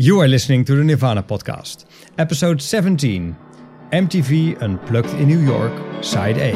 You are listening to the Nirvana podcast, episode 17 MTV Unplugged in New York, Side A.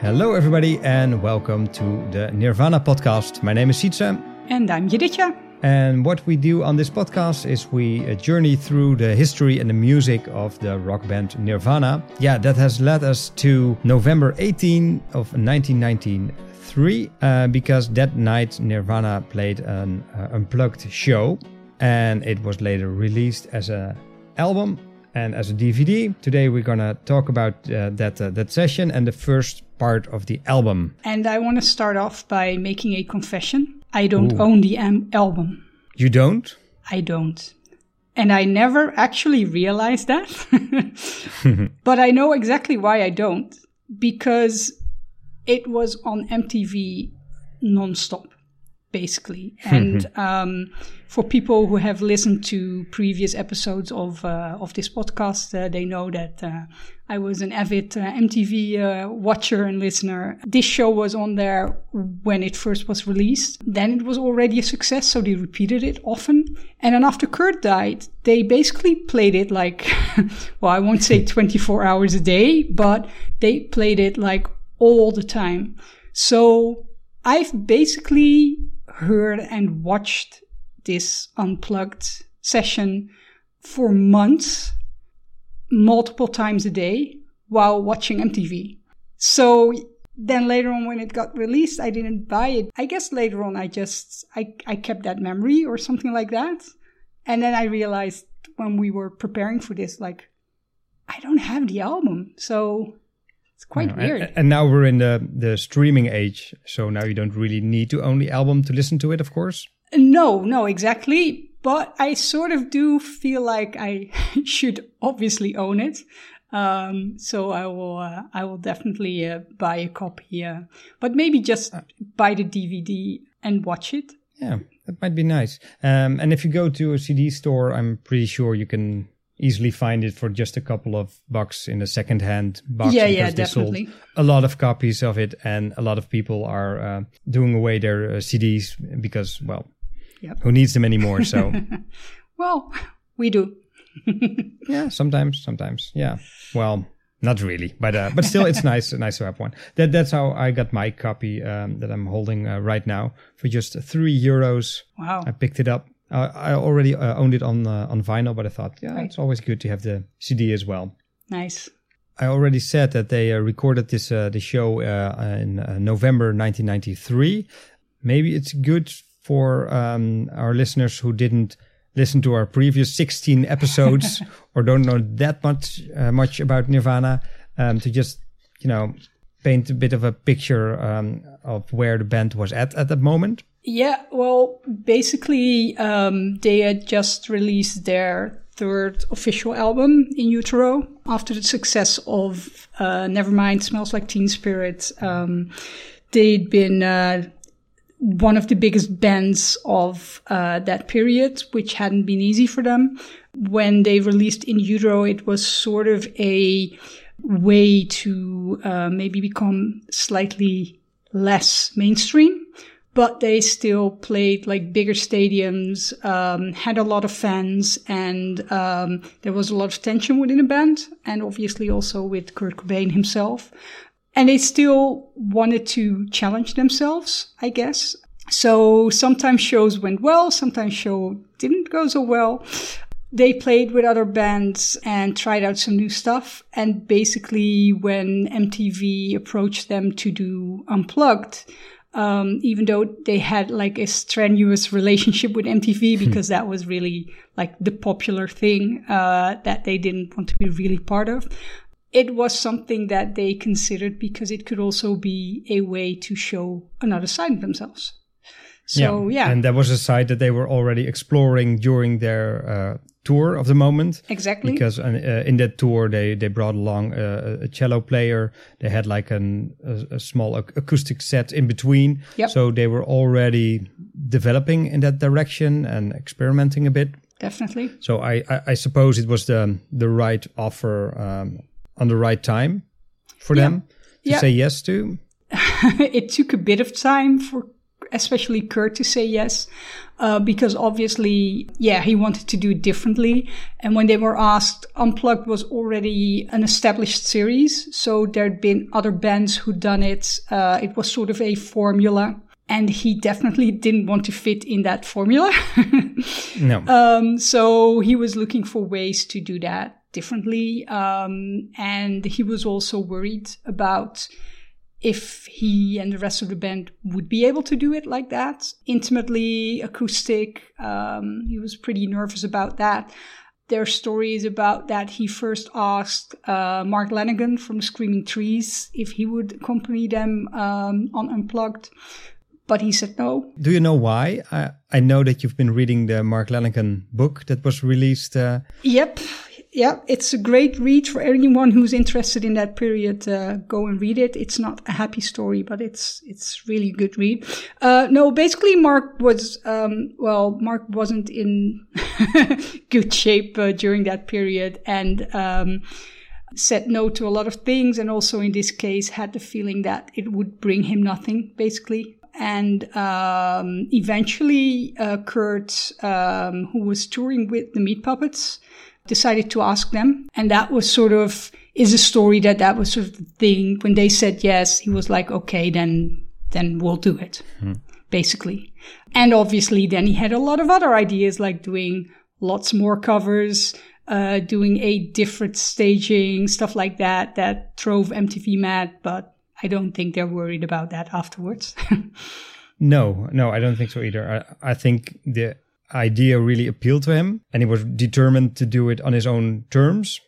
Hello, everybody, and welcome to the Nirvana podcast. My name is Sietse. And I'm Juditja. And what we do on this podcast is we uh, journey through the history and the music of the rock band Nirvana. Yeah, that has led us to November 18 of 1993, uh, because that night Nirvana played an uh, unplugged show, and it was later released as an album and as a DVD. Today we're gonna talk about uh, that uh, that session and the first part of the album. And I want to start off by making a confession. I don't Ooh. own the am- album. You don't? I don't. And I never actually realized that. but I know exactly why I don't. Because it was on MTV nonstop basically. And um, for people who have listened to previous episodes of uh, of this podcast, uh, they know that uh, I was an avid uh, MTV uh, watcher and listener. This show was on there when it first was released. Then it was already a success, so they repeated it often. And then after Kurt died, they basically played it like, well, I won't say 24 hours a day, but they played it like all the time. So I've basically heard and watched this unplugged session for months, multiple times a day while watching MTV. So then later on when it got released, I didn't buy it. I guess later on I just, I, I kept that memory or something like that. And then I realized when we were preparing for this, like, I don't have the album. So quite you know, weird. And, and, now we're in the, the streaming age. So now you don't really need to own the album to listen to it, of course. No, no, exactly. But I sort of do feel like I should obviously own it. Um, so I will, uh, I will definitely uh, buy a copy, uh, but maybe just uh. buy the DVD and watch it. Yeah, that might be nice. Um, and if you go to a CD store, I'm pretty sure you can easily find it for just a couple of bucks in a second-hand box. Yeah, yeah, definitely. a lot of copies of it, and a lot of people are uh, doing away their uh, CDs because, well, yep. who needs them anymore? So, well, we do. yeah, sometimes, sometimes, yeah. Well, not really, but uh, but still, it's nice, nice to have one. That that's how I got my copy um, that I'm holding uh, right now for just three euros. Wow! I picked it up uh, I already uh, owned it on uh, on vinyl, but I thought, yeah, right. it's always good to have the CD as well. Nice. I already said that they uh, recorded this uh, the show uh, in November 1993. Maybe it's good for um, our listeners who didn't listen to our previous 16 episodes or don't know that much much about Nirvana um, to just you know paint a bit of a picture um, of where the band was at at that moment. Yeah, well, basically, um, they had just released their third official album in utero after the success of uh, Nevermind Smells Like Teen Spirit. Um, they'd been uh, one of the biggest bands of uh, that period, which hadn't been easy for them. When they released In Utero, it was sort of a way to uh, maybe become slightly less mainstream but they still played like bigger stadiums, um, had a lot of fans, and um, there was a lot of tension within the band, and obviously also with Kurt Cobain himself. And they still wanted to challenge themselves, I guess. So sometimes shows went well, sometimes show didn't go so well. They played with other bands and tried out some new stuff. And basically, when MTV approached them to do Unplugged, um, even though they had like a strenuous relationship with MTV because that was really like the popular thing uh, that they didn't want to be really part of. It was something that they considered because it could also be a way to show another side of themselves. So yeah, yeah. and that was a side that they were already exploring during their uh, tour of the moment. Exactly. Because uh, in that tour, they, they brought along a, a cello player. They had like an, a, a, small acoustic set in between. Yep. So they were already developing in that direction and experimenting a bit. definitely. So I, I, I suppose it was the the right offer um, on the right time for Yeah. them to Yeah. say yes to. it took a bit of time for especially Kurt to say yes, uh, because obviously, yeah, he wanted to do it differently. And when they were asked, Unplugged was already an established series, so there'd been other bands who'd done it. Uh, it was sort of a formula. And he definitely didn't want to fit in that formula. No. Um, so he was looking for ways to do that differently. Um, and he was also worried about if he and the rest of the band would be able to do it like that, intimately, acoustic. Um, he was pretty nervous about that. There are stories about that he first asked uh, Mark Lanegan from Screaming Trees if he would accompany them um, on Unplugged, but he said no. Do you know why? I, I know that you've been reading the Mark Lanegan book that was released. Uh, Yep. Yeah, it's a great read for anyone who's interested in that period. Uh, go and read it. It's not a happy story, but it's it's really a good read. Uh, no, basically, Mark was um, well, Mark wasn't in good shape uh, during that period, and um, said no to a lot of things, and also in this case had the feeling that it would bring him nothing, basically. And um, eventually, uh, Kurt, um, who was touring with the Meat Puppets, decided to ask them. And that was sort of, is a story that that was sort of the thing. When they said yes, he was like, okay, then, then we'll do it, basically. And obviously then he had a lot of other ideas like doing lots more covers, uh, doing a different staging, stuff like that, that drove MTV mad, but I don't think they're worried about that afterwards. no, no, I don't think so either. I, I think the idea really appealed to him and he was determined to do it on his own terms.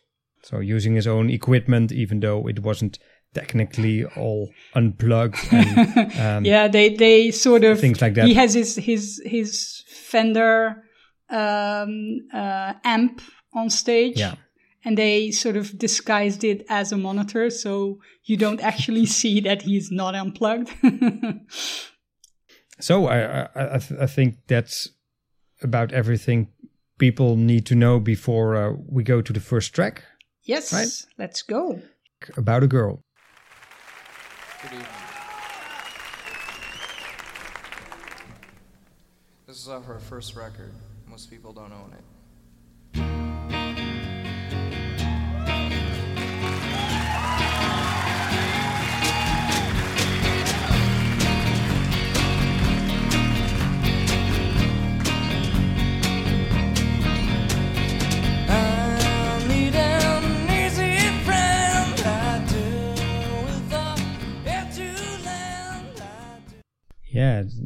So using his own equipment, even though it wasn't technically all unplugged and um, yeah, they they sort of Things like that. He has his his his Fender um, uh, amp on stage. Yeah. And they sort of disguised it as a monitor, so you don't actually see that he's not unplugged. So I I, I, th- I think that's about everything people need to know before uh, we go to the first track yes, Right. let's go. about a girl. Good evening. This is off our first record. Most people don't own it.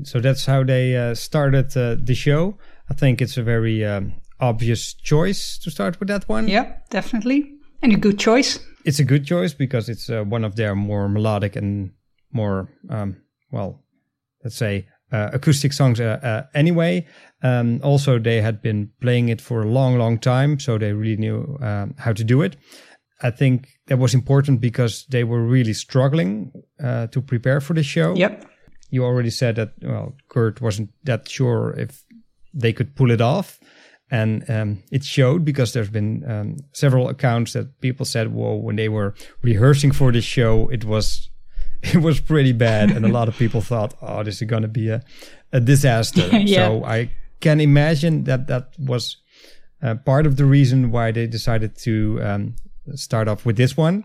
So that's how they uh, started uh, the show. I think it's a very um, obvious choice to start with that one. Yeah, definitely, and a good choice. It's a good choice because it's uh, one of their more melodic and more, um, well, let's say, uh, acoustic songs uh, uh, anyway. Um, also, they had been playing it for a long, long time, so they really knew um, how to do it. I think that was important because they were really struggling uh, to prepare for the show. Yep. You already said that well kurt wasn't that sure if they could pull it off. And um, it showed because there's been um, several accounts that people said whoa when they were rehearsing for this show it was it was pretty bad. And a lot of people thought oh this is going to be a, a disaster. Yeah. so i can imagine that that was uh, part of the reason why they decided to um, start off with this one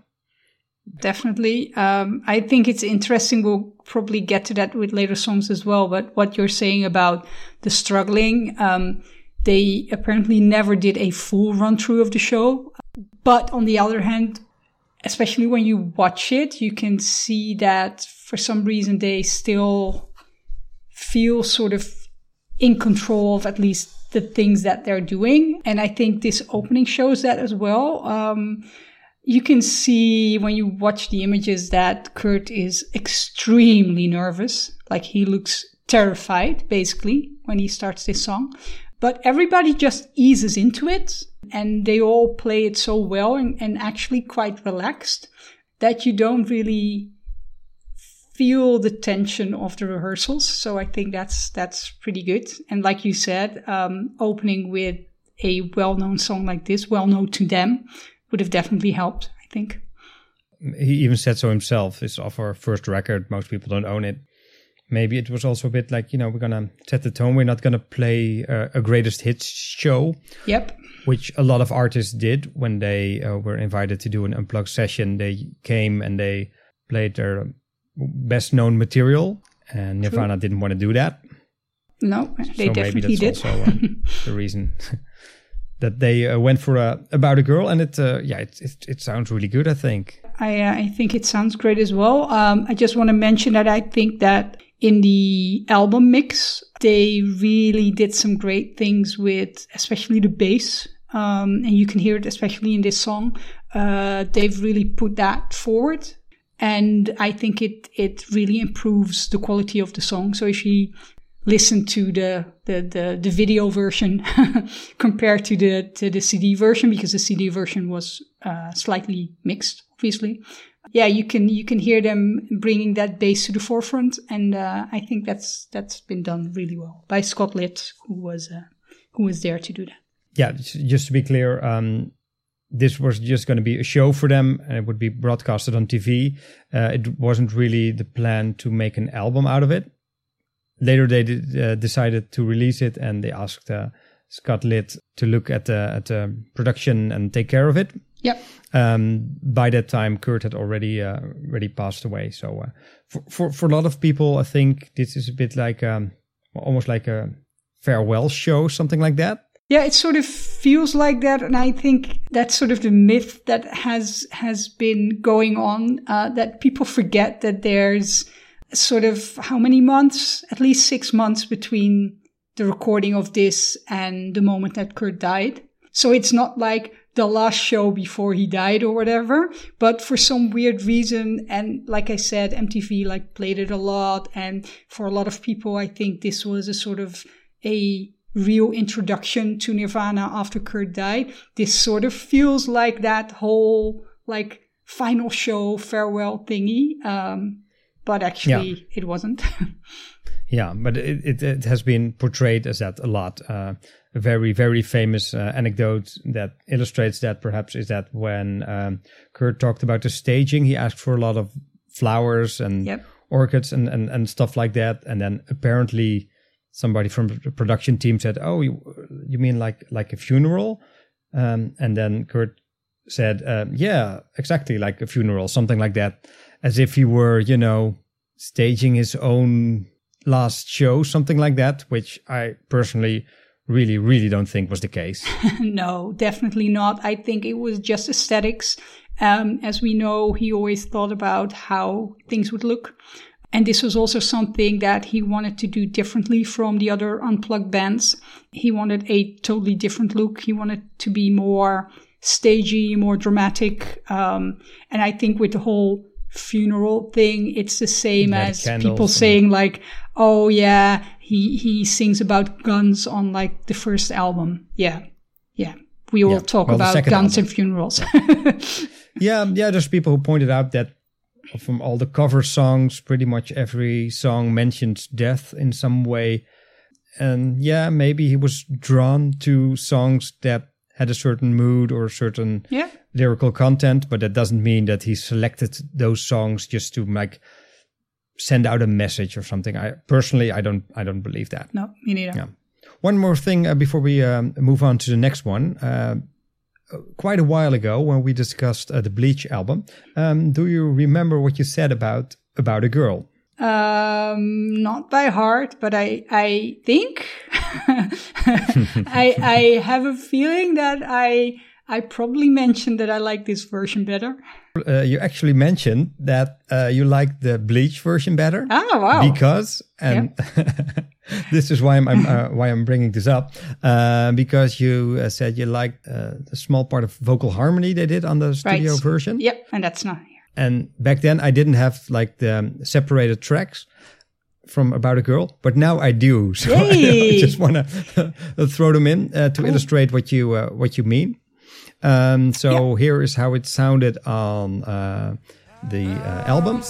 Definitely. Um, I think it's interesting. We'll probably get to that with later songs as well. But what you're saying about the struggling, um, they apparently never did a full run through of the show. But on the other hand, especially when you watch it, you can see that for some reason they still feel sort of in control of at least the things that they're doing. And I think this opening shows that as well. Um, you can see when you watch the images that Kurt is extremely nervous. Like he looks terrified, basically, when he starts this song. But everybody just eases into it and they all play it so well and, and actually quite relaxed that you don't really feel the tension of the rehearsals. So I think that's that's pretty good. And like you said, um, opening with a well-known song like this, well known to them, would have definitely helped. I think. He even said so himself. It's off our first record. Most people don't own it. Maybe it was also a bit like, you know, we're going to set the tone. We're not going to play uh, a greatest hits show, Yep. which a lot of artists did when they uh, were invited to do an unplugged session. They came and they played their best known material, and Nirvana didn't want to do that. No, they so maybe definitely that's did. also uh, the reason that they uh, went for a about a girl, and it uh, yeah, it, it it sounds really good. I think. I, uh, I think it sounds great as well. Um, I just want to mention that I think that in the album mix, they really did some great things with, especially the bass. Um, and you can hear it, especially in this song. Uh, they've really put that forward. And I think it, it really improves the quality of the song. So if you listen to the, the, the, the video version compared to the, to the CD version, because the CD version was, uh, slightly mixed, obviously. Yeah, you can, you can hear them bringing that bass to the forefront. And, uh, I think that's, that's been done really well by Scott Litt, who was, uh, who was there to do that. Yeah, just to be clear, um, this was just going to be a show for them, and it would be broadcasted on TV. Uh, it wasn't really the plan to make an album out of it. Later, they did, uh, decided to release it, and they asked uh, Scott Litt to look at the at the production and take care of it. Yep. Um, by that time, Kurt had already uh, already passed away. So uh, for, for for a lot of people, I think this is a bit like um, almost like a farewell show, something like that. Yeah, it sort of feels like that, and I think that's sort of the myth that has has been going on. Uh, that people forget that there's sort of how many months, at least six months between the recording of this and the moment that Kurt died. So it's not like the last show before he died or whatever, but for some weird reason, and like I said, MTV like played it a lot, and for a lot of people, I think this was a sort of a real introduction to Nirvana after Kurt died. This sort of feels like that whole like final show farewell thingy. Um, but actually it wasn't. Yeah, but it, it, it has been portrayed as that a lot. Uh, a very, very famous uh, anecdote that illustrates that perhaps is that when um, Kurt talked about the staging, he asked for a lot of flowers and Yep. orchids and, and, and stuff like that. And then apparently somebody from the production team said, Oh, you, you mean like, like a funeral? Um, and then Kurt said, um, Yeah, exactly like a funeral, something like that. As if he were, you know, staging his own last show, something like that, which I personally really, really don't think was the case. no, definitely not. I think it was just aesthetics. Um, as we know, he always thought about how things would look. And this was also something that he wanted to do differently from the other unplugged bands. He wanted a totally different look. He wanted to be more stagey, more dramatic. Um, and I think with the whole funeral thing, it's the same as people saying like, "Oh yeah, he he sings about guns on like the first album." Yeah, yeah. We all Yeah. talk Well, about guns album. and funerals. yeah, um, yeah, there's people who pointed out that from all the cover songs, pretty much every song mentions death in some way. And yeah, maybe he was drawn to songs that had a certain mood or a certain yeah, lyrical content, but that doesn't mean that he selected those songs just to like send out a message or something. I personally, I don't, I don't believe that. no, me neither. Yeah. One more thing uh, before we um, move on to the next one. Uh, quite a while ago, when we discussed uh, the Bleach album, um, do you remember what you said about about a girl? Um, not by heart, but I I think I I have a feeling that I I probably mentioned that I like this version better. Uh, you actually mentioned that uh, you like the Bleach version better. Ah, wow. because and this is why I'm, I'm uh, why I'm bringing this up uh, because you uh, said you liked uh, the small part of vocal harmony they did on the studio Right. version. Yep, and that's not. And back then I didn't have like the um, separated tracks from About a Girl, but now I do. So I just want to throw them in uh, to illustrate what you uh, what you mean. Um, so here is how it sounded on uh, the uh, album.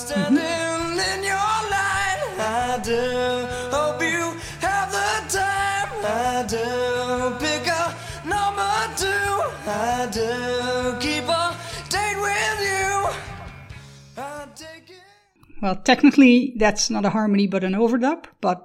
Well, technically, that's not a harmony, but an overdub. But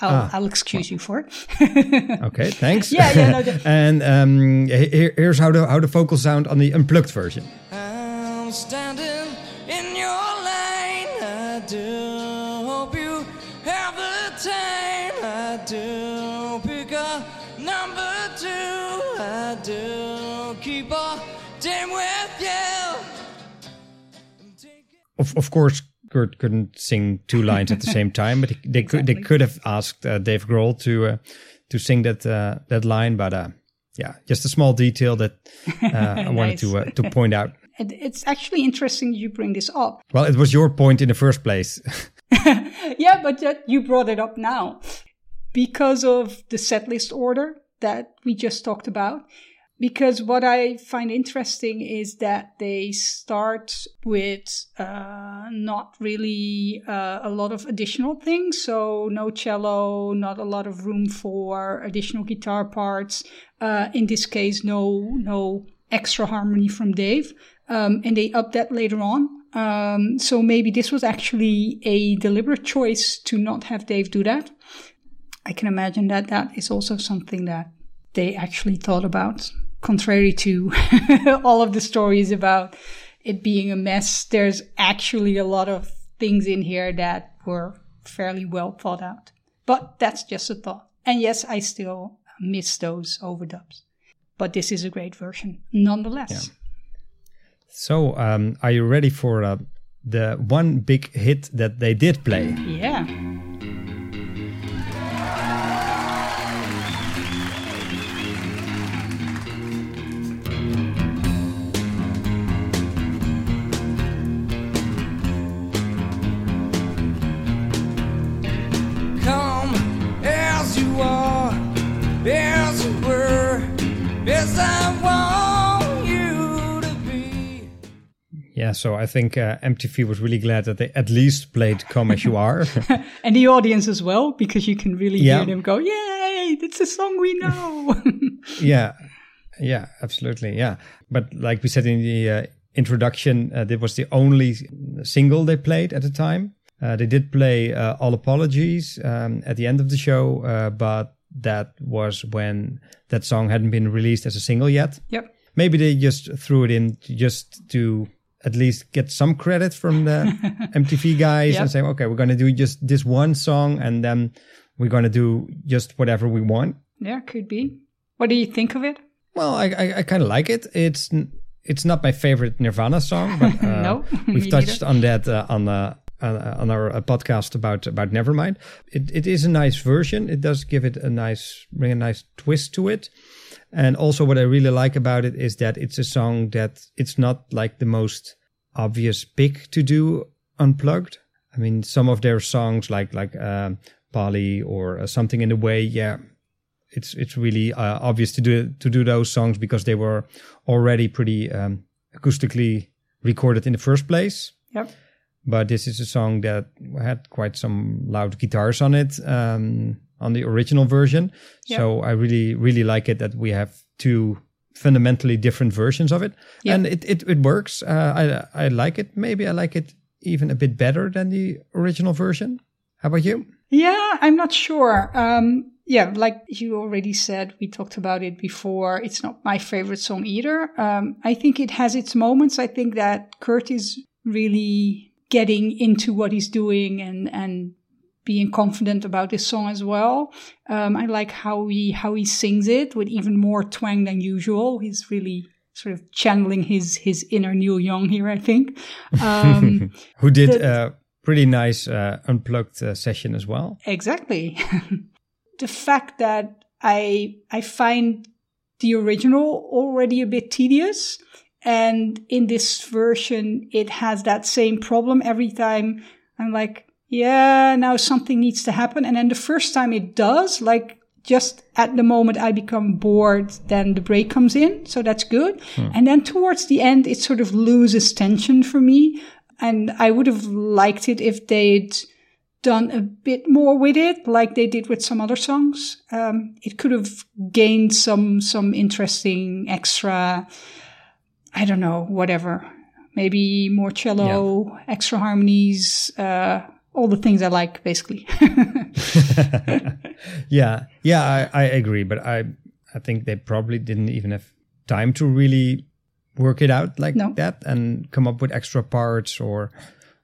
I'll, Ah, I'll excuse you for it. Okay, thanks. Yeah, yeah, no, the- and um, here, here's how the how the vocals sound on the unplugged version. I'm standing in your lane. I do hope you have the time. I do pick a number two. I do keep a day with you. Of of course, Kurt couldn't sing two lines at the same time, but he, they could they could have asked uh, Dave Grohl to uh, to sing that uh, that line, but uh, yeah, just a small detail that uh, I wanted to uh, to point out. It's actually interesting you bring this up. Well, it was your point in the first place. Yeah, but you brought it up now because of the setlist order that we just talked about. Because what I find interesting is that they start with uh, not really uh, a lot of additional things. So, no cello, not a lot of room for additional guitar parts. Uh, in this case, no, no extra harmony from Dave. Um, and they up that later on. Um, so maybe this was actually a deliberate choice to not have Dave do that. I can imagine that that is also something that they actually thought about, contrary to all of the stories about it being a mess. There's actually a lot of things in here that were fairly well thought out. But that's just a thought. And yes, I still miss those overdubs. But this is a great version, nonetheless. so, um, are you ready for uh, the one big hit that they did play? Yeah. Yeah, so I think uh, MTV was really glad that they at least played "Come as You Are." And the audience as well, because you can really Yeah. hear them go, Yay, that's a song we know. yeah, yeah, absolutely, yeah. But like we said in the uh, introduction, uh, that was the only single they played at the time. Uh, they did play uh, "All Apologies" um, at the end of the show, uh, but that was when that song hadn't been released as a single yet. yep. Maybe they just threw it in just to at least get some credit from the MTV guys and say, okay, we're going to do just this one song and then we're going to do just whatever we want. Yeah, could be. What do you think of it? Well, I I, I kind of like it. It's it's not my favorite Nirvana song, but uh, No, we've touched on that uh, on uh, on, our uh, podcast about about Nevermind. It it is a nice version. It does give it a nice bring a nice twist to it. And also, what I really like about it is that it's a song that it's not like the most obvious pick to do unplugged. I mean, some of their songs, like like um, Polly or uh, something in the way, yeah, it's it's really uh, obvious to do to do those songs because they were already pretty um, acoustically recorded in the first place. Yep. But this is a song that had quite some loud guitars on it um, on the original version. Yep. So I really really like it that we have two fundamentally different versions of it, Yep. and it it, it works. Uh, I I like it. Maybe I like it even a bit better than the original version. How about you? Yeah, I'm not sure. Um, yeah, like you already said, we talked about it before. It's not my favorite song either. Um, I think it has its moments. I think that Kurt is really getting into what he's doing and, and being confident about this song as well. Um, I like how he, how he sings it with even more twang than usual. He's really sort of channeling his, his inner Neil Young here, I think. Um, Who did The- a pretty nice uh, unplugged uh, session as well? Exactly. the fact that I I find the original already a bit tedious and in this version it has that same problem. Every time I'm like yeah now something needs to happen. And then the first time it does like just at the moment I become bored then the break comes in. So that's good. And then towards the end it sort of loses tension for me. And I would have liked it if they'd done a bit more with it, like they did with some other songs. Um, it could have gained some some interesting extra, I don't know, whatever maybe more cello, extra harmonies, uh, all the things I like, basically. yeah, yeah, I, I agree, but I I think they probably didn't even have time to really work it out like No. that and come up with extra parts or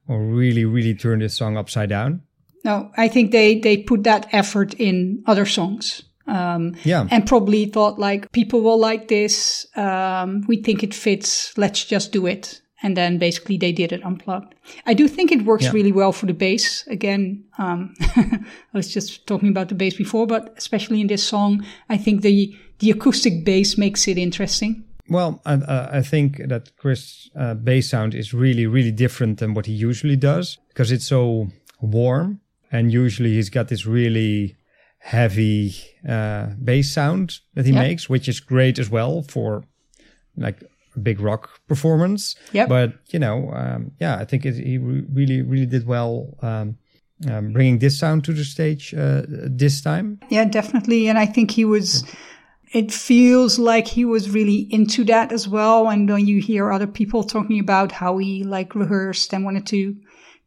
or really really turn this song upside down. no, I think they they put that effort in other songs. Um, Yeah. and probably thought like people will like this. Um, we think it fits. Let's just do it. And then basically they did it unplugged. I do think it works Yeah. really well for the bass. Again, um, I was just talking about the bass before, but especially in this song, I think the the acoustic bass makes it interesting. Well, I, uh, I think that Chris' uh, bass sound is really, really different than what he usually does because it's so warm. And usually he's got this really heavy uh, bass sound that he Yeah. makes, which is great as well for like a big rock performance. Yep. But, you know, um, yeah, I think it, he re- really, really did well um, um, bringing this sound to the stage uh, this time. Yeah, definitely. And I think he was, it feels like he was really into that as well. And when you hear other people talking about how he like rehearsed and wanted to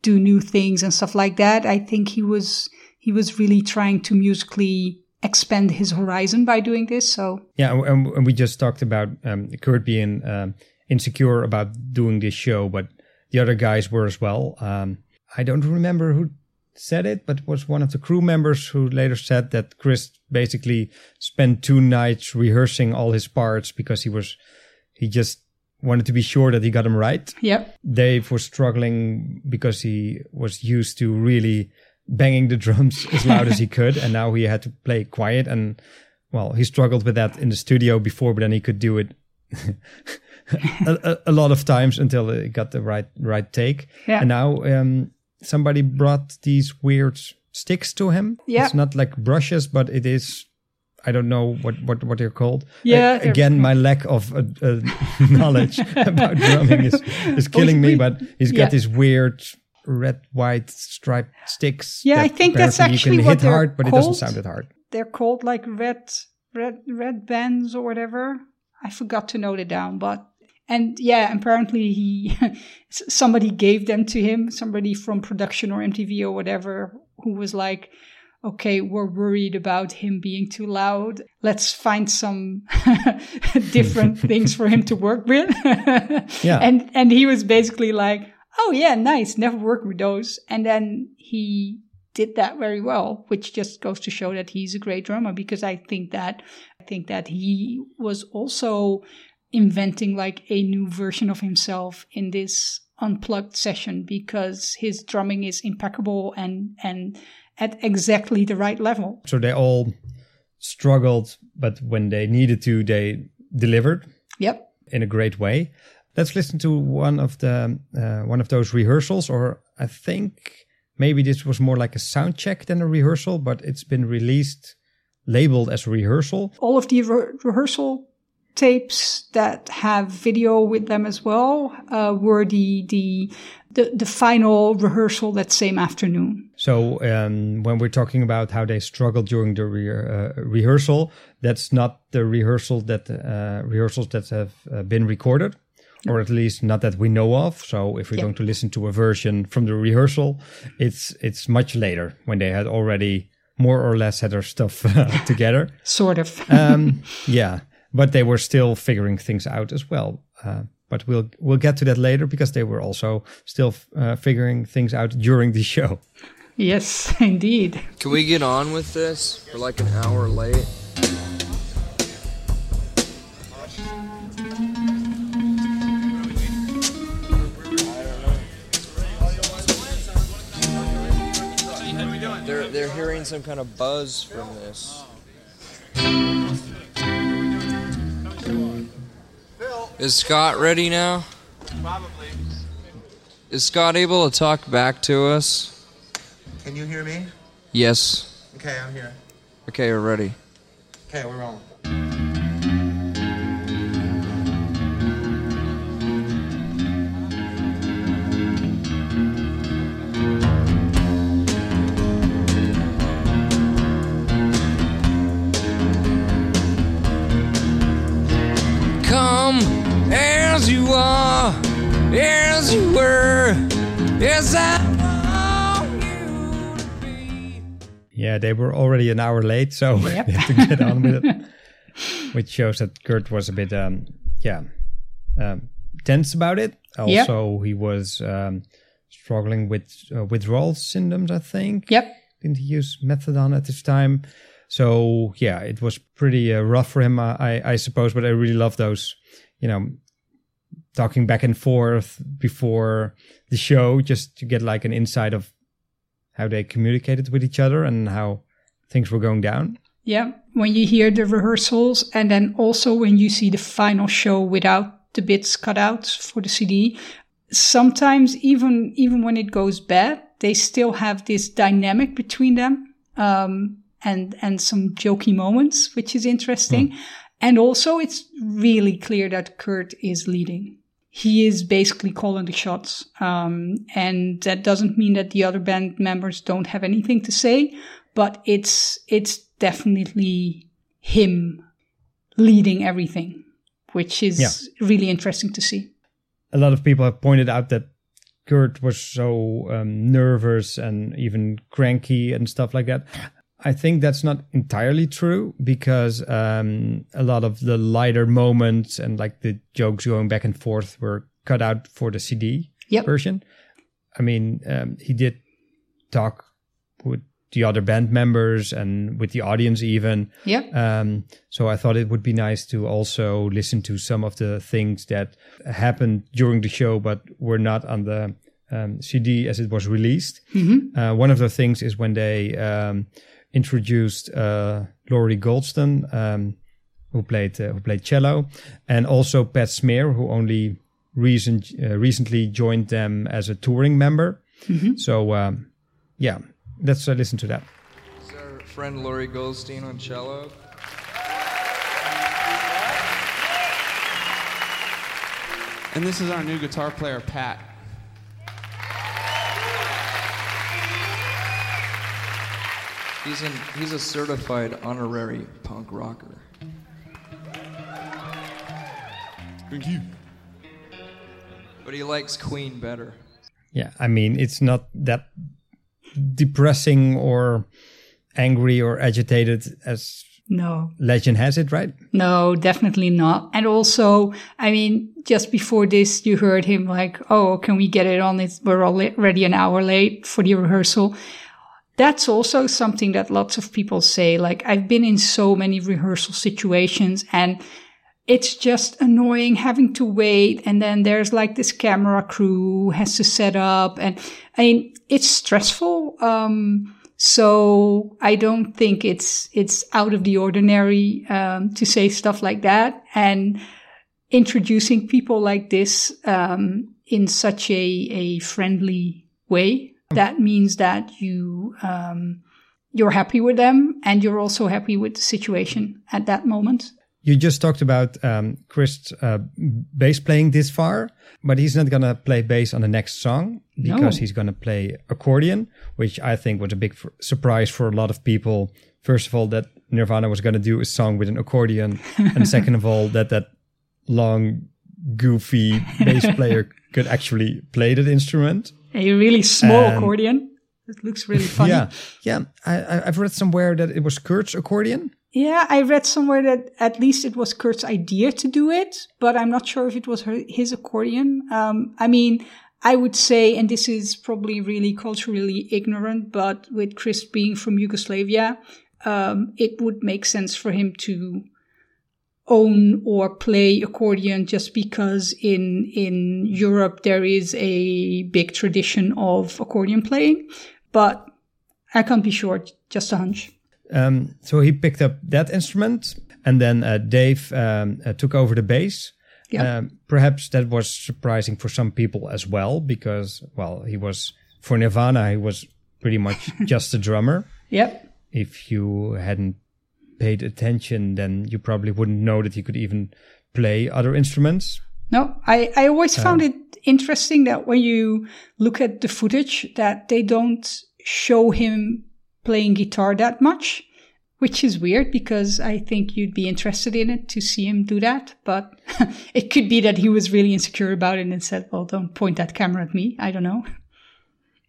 do new things and stuff like that, I think he was, he was really trying to musically expand his horizon by doing this. So Yeah, and, and we just talked about um, Kurt being um, insecure about doing this show, but the other guys were as well. Um, I don't remember who said it, but it was one of the crew members who later said that Chris basically spent two nights rehearsing all his parts because he was he just wanted to be sure that he got them right. yeah, Dave was struggling because he was used to really banging the drums as loud as he could, and now he had to play quiet. And well, he struggled with that in the studio before, but then he could do it a, a, a lot of times until he got the right right take. Yeah. And now um, somebody brought these weird sticks to him. Yeah. it's not like brushes, but it is. I don't know what, what, what they're called. Yeah, again, my lack of uh, uh, knowledge about drumming is, is killing me. But he's got these weird red, white striped sticks. Yeah, I think that's actually you can what hit they're hard, but it doesn't sound that hard. they're called like red, red, red bands or whatever. I forgot to note it down, but and yeah, apparently he somebody gave them to him, somebody from production or MTV or whatever, who was like, "Okay, we're worried about him being too loud. Let's find some different things for him to work with." Yeah. and and he was basically like, "Oh yeah, nice. Never worked with those." And then he did that very well, which just goes to show that he's a great drummer because I think that I think that he was also inventing like a new version of himself in this unplugged session because his drumming is impeccable and and at exactly the right level. So they all struggled, but when they needed to, they delivered Yep. in a great way. Let's listen to one of the uh, one of those rehearsals, or I think maybe this was more like a sound check than a rehearsal, but it's been released labeled as a rehearsal. all of the re- rehearsal tapes that have video with them as well uh, were the, the the the final rehearsal that same afternoon. So um, when we're talking about how they struggled during the re- uh, rehearsal, that's not the rehearsal that uh, rehearsals that have uh, been recorded, or at least not that we know of. So if we're Yeah. going to listen to a version from the rehearsal, it's it's much later when they had already more or less had their stuff uh, together. Sort of. Um, yeah, but they were still figuring things out as well. Uh, but we'll we'll get to that later because they were also still uh, figuring things out during the show. yes, indeed. Can we get on with this? We're like an hour late. Hearing some kind of buzz from this. Is Scott ready now? Probably. Is Scott able to talk back to us? Can you hear me? Yes. Okay, I'm here. Okay, we're ready. Okay, we're rolling. Come as you are, as you were, as I want you to be. Yeah, they were already an hour late, so Yep. they had to get on with it. Which shows that Kurt was a bit, um, yeah, um, tense about it. Yep. Also, he was um, struggling with uh, withdrawal symptoms, I think. Yep. Didn't he use methadone at this time? So, yeah, it was pretty uh, rough for him, uh, I, I suppose. But I really love those, you know, talking back and forth before the show just to get like an insight of how they communicated with each other and how things were going down. Yeah, when you hear the rehearsals and then also when you see the final show without the bits cut out for the CD, sometimes even even when it goes bad, they still have this dynamic between them um, and and some jokey moments, which is interesting. And also, it's really clear that Kurt is leading. He is basically calling the shots, um, and that doesn't mean that the other band members don't have anything to say, but it's it's definitely him leading everything, which is Yeah. really interesting to see. A lot of people have pointed out that Kurt was so um, nervous and even cranky and stuff like that. I think that's not entirely true because um, a lot of the lighter moments and like the jokes going back and forth were cut out for the CD Yep. version. I mean, um, he did talk with the other band members and with the audience even. Yep. Um, so I thought it would be nice to also listen to some of the things that happened during the show, but were not on the um, CD as it was released. Uh, one of the things is when they um, introduced uh, Lori Goldston, um, who played uh, who played cello, and also Pat Smear, who only recent uh, recently joined them as a touring member. So um, yeah, let's uh, listen to that. Is our friend Lori Goldston on cello? And this is our new guitar player, Pat. He's an he's a certified honorary punk rocker. Thank you. But he likes Queen better. Yeah, I mean, it's not that depressing or angry or agitated as No, legend has it, right? No, definitely not. And also, I mean, just before this, you heard him like, "Oh, can we get it on? It's, we're already an hour late for the rehearsal." That's also something that lots of people say. Like, I've been in so many rehearsal situations and it's just annoying having to wait. And then there's like this camera crew has to set up. And I mean, it's stressful. Um, so I don't think it's, it's out of the ordinary, um, to say stuff like that. And introducing people like this, um, in such a, a friendly way, that means that you, um, you're happy with them and you're also happy with the situation at that moment. You just talked about um, Chris uh, bass playing this far, but he's not going to play bass on the next song because No. he's going to play accordion, which I think was a big f- surprise for a lot of people. First of all, that Nirvana was going to do a song with an accordion, and second of all, that that long, goofy bass player could actually play that instrument. A really small And- accordion. It looks really funny. Yeah, yeah. I, I've read somewhere that it was Kurt's accordion. Yeah, I read somewhere that at least it was Kurt's idea to do it, but I'm not sure if it was her, his accordion. Um, I mean, I would say, and this is probably really culturally ignorant, but with Chris being from Yugoslavia, um, it would make sense for him to own or play accordion just because in in Europe there is a big tradition of accordion playing, but I can't be sure, just a hunch. Um, so he picked up that instrument, and then uh, Dave um, uh, took over the bass. Yeah. Um, perhaps that was surprising for some people as well, because well, he was for Nirvana, he was pretty much just a drummer. Yep. If you hadn't paid attention, then you probably wouldn't know that he could even play other instruments. No, I, I always uh, found it interesting that when you look at the footage that they don't show him playing guitar that much. which is weird because I think you'd be interested in it to see him do that. But it could be that he was really insecure about it and said, well, don't point that camera at me. I don't know.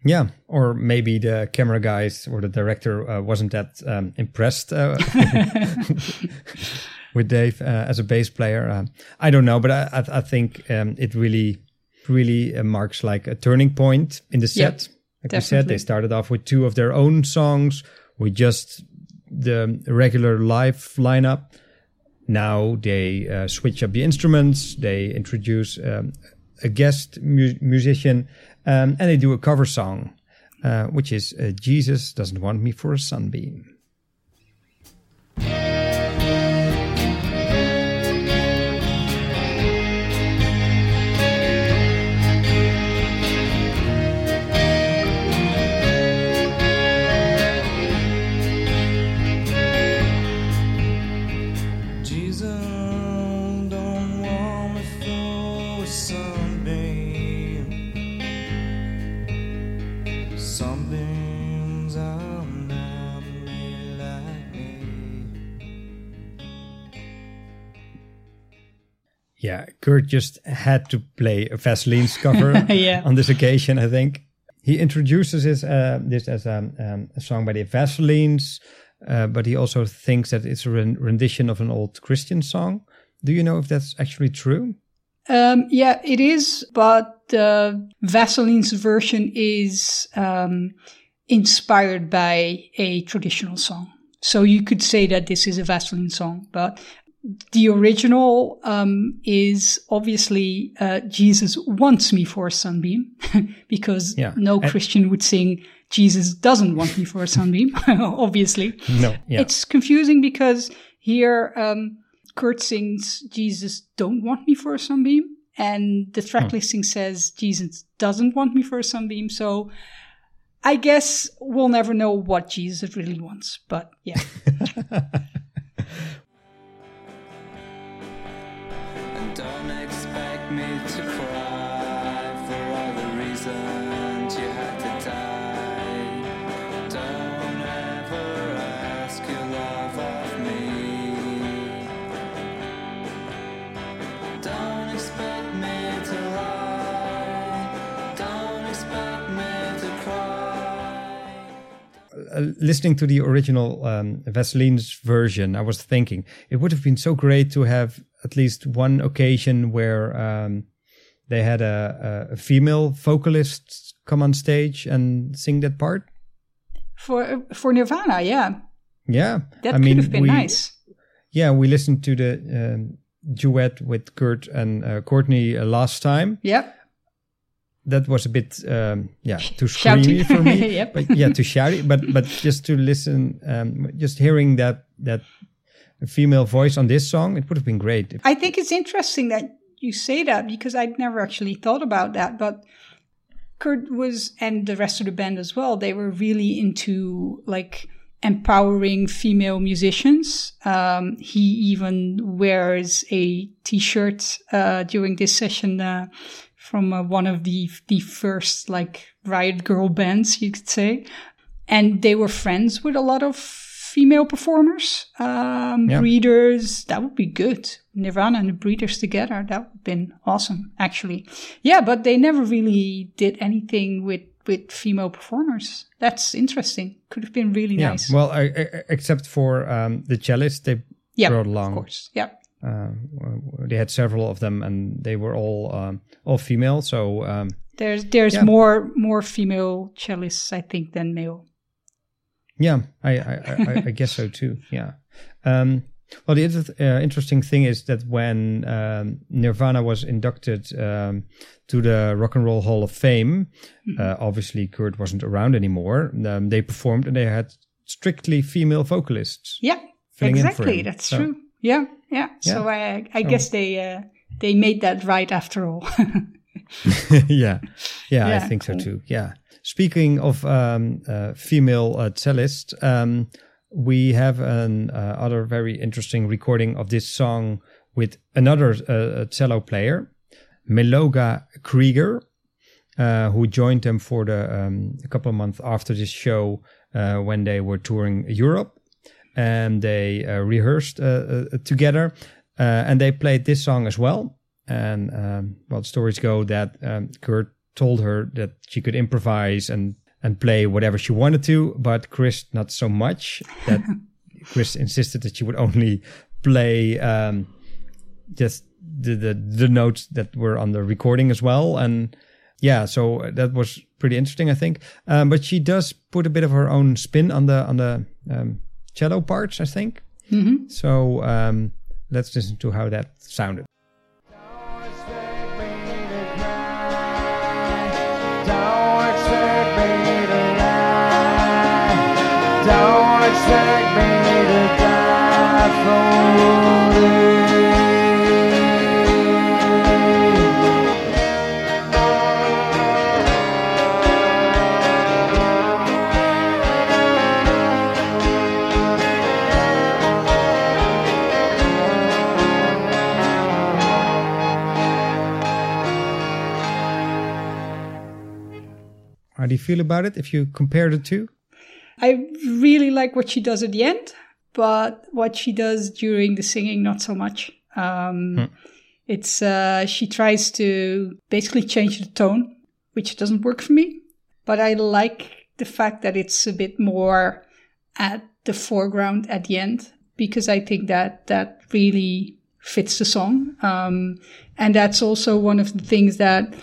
Yeah, or maybe the camera guys or the director uh, wasn't that um, impressed uh, with Dave uh, as a bass player. Uh, I don't know, but I, I, think um, it really, really uh, marks like a turning point in the set. like we said, they started off with two of their own songs with just the regular live lineup. Now they uh, switch up the instruments. They introduce um, a guest mu- musician, um, and they do a cover song, uh, which is uh, "Jesus Doesn't Want Me for a Sunbeam." Yeah, Kurt just had to play a Vaselines' cover Yeah. on this occasion. I think he introduces this, uh, this as a, um, a song by the Vaselines, uh, but he also thinks that it's a rendition of an old Christian song. Do you know if that's actually true? Um, yeah, it is, but the Vaselines' version is um, inspired by a traditional song. So you could say that this is a Vaseline song, but the original um, is obviously uh, Jesus wants me for a sunbeam, because Yeah. no And- Christian would sing Jesus doesn't want me for a sunbeam, obviously. No. Yeah. It's confusing because here um, Kurt sings Jesus don't want me for a sunbeam, and the track Hmm. listing says Jesus doesn't want me for a sunbeam. So I guess we'll never know what Jesus really wants. But yeah, don't expect me to cry for all the reasons listening to the original um, Vaselines' version, I was thinking it would have been so great to have at least one occasion where um, they had a, a female vocalist come on stage and sing that part. for for Nirvana, yeah, Yeah, that I could mean, have been we- nice. Yeah, we listened to the um, duet with Kurt and uh, Courtney uh, last time. Yeah, That was a bit, um, yeah, too Shouty. screamy for me. Yep. But yeah, too shouty. But but just to listen, um, just hearing that that female voice on this song, it would have been great. I think it's interesting that you say that because I'd never actually thought about that. But Kurt was, and the rest of the band as well, they were really into like empowering female musicians. Um, he even wears a t-shirt uh, during this session uh, from uh, one of the the first like Riot Grrrl bands, you could say, and they were friends with a lot of female performers, um, Yeah. breeders. That would be good. Nirvana and the breeders together. That would have been awesome, actually. Yeah, but they never really did anything with with female performers. That's interesting. Could have been really yeah. nice. Well, I, I, except for um, the cellist, they yeah, brought along. of course. Yeah. Uh, they had several of them, and they were all um, all female. So um, There's there's Yeah. more more female cellists, I think, than male. Yeah, I I, I, I guess so too. Yeah. Um, well, the uh, interesting thing is that when um, Nirvana was inducted um, to the Rock and Roll Hall of Fame, uh, obviously Kurt wasn't around anymore. Um, they performed and they had strictly female vocalists. Yeah, filling in for exactly. That's So- true. Yeah, yeah. So I I guess they uh, they made that right after all. yeah. yeah, I think cool. so too. Yeah. Speaking of um, uh, female uh, cellist, um, we have an uh, other very interesting recording of this song with another uh, cello player, Melora Creager, uh, who joined them for the um, a couple of months after this show uh, when they were touring Europe. And they uh, rehearsed uh, uh, together, uh, and they played this song as well. And um, well, stories go that um, Kurt told her that she could improvise and and play whatever she wanted to, but Chris not so much. That Chris insisted that she would only play um, just the, the the notes that were on the recording as well, and yeah, so that was pretty interesting, I think. Um, but she does put a bit of her own spin on the on the um, cello parts, I think. Mm-hmm. So um, let's listen to how that sounded. Don't expect me to cry. Don't do you feel about it if you compare the two? I really like what she does at the end, but what she does during the singing, not so much. Um, It's uh, she tries to basically change the tone, which doesn't work for me. But I like the fact that it's a bit more at the foreground at the end because I think that that really fits the song. Um, and that's also one of the things that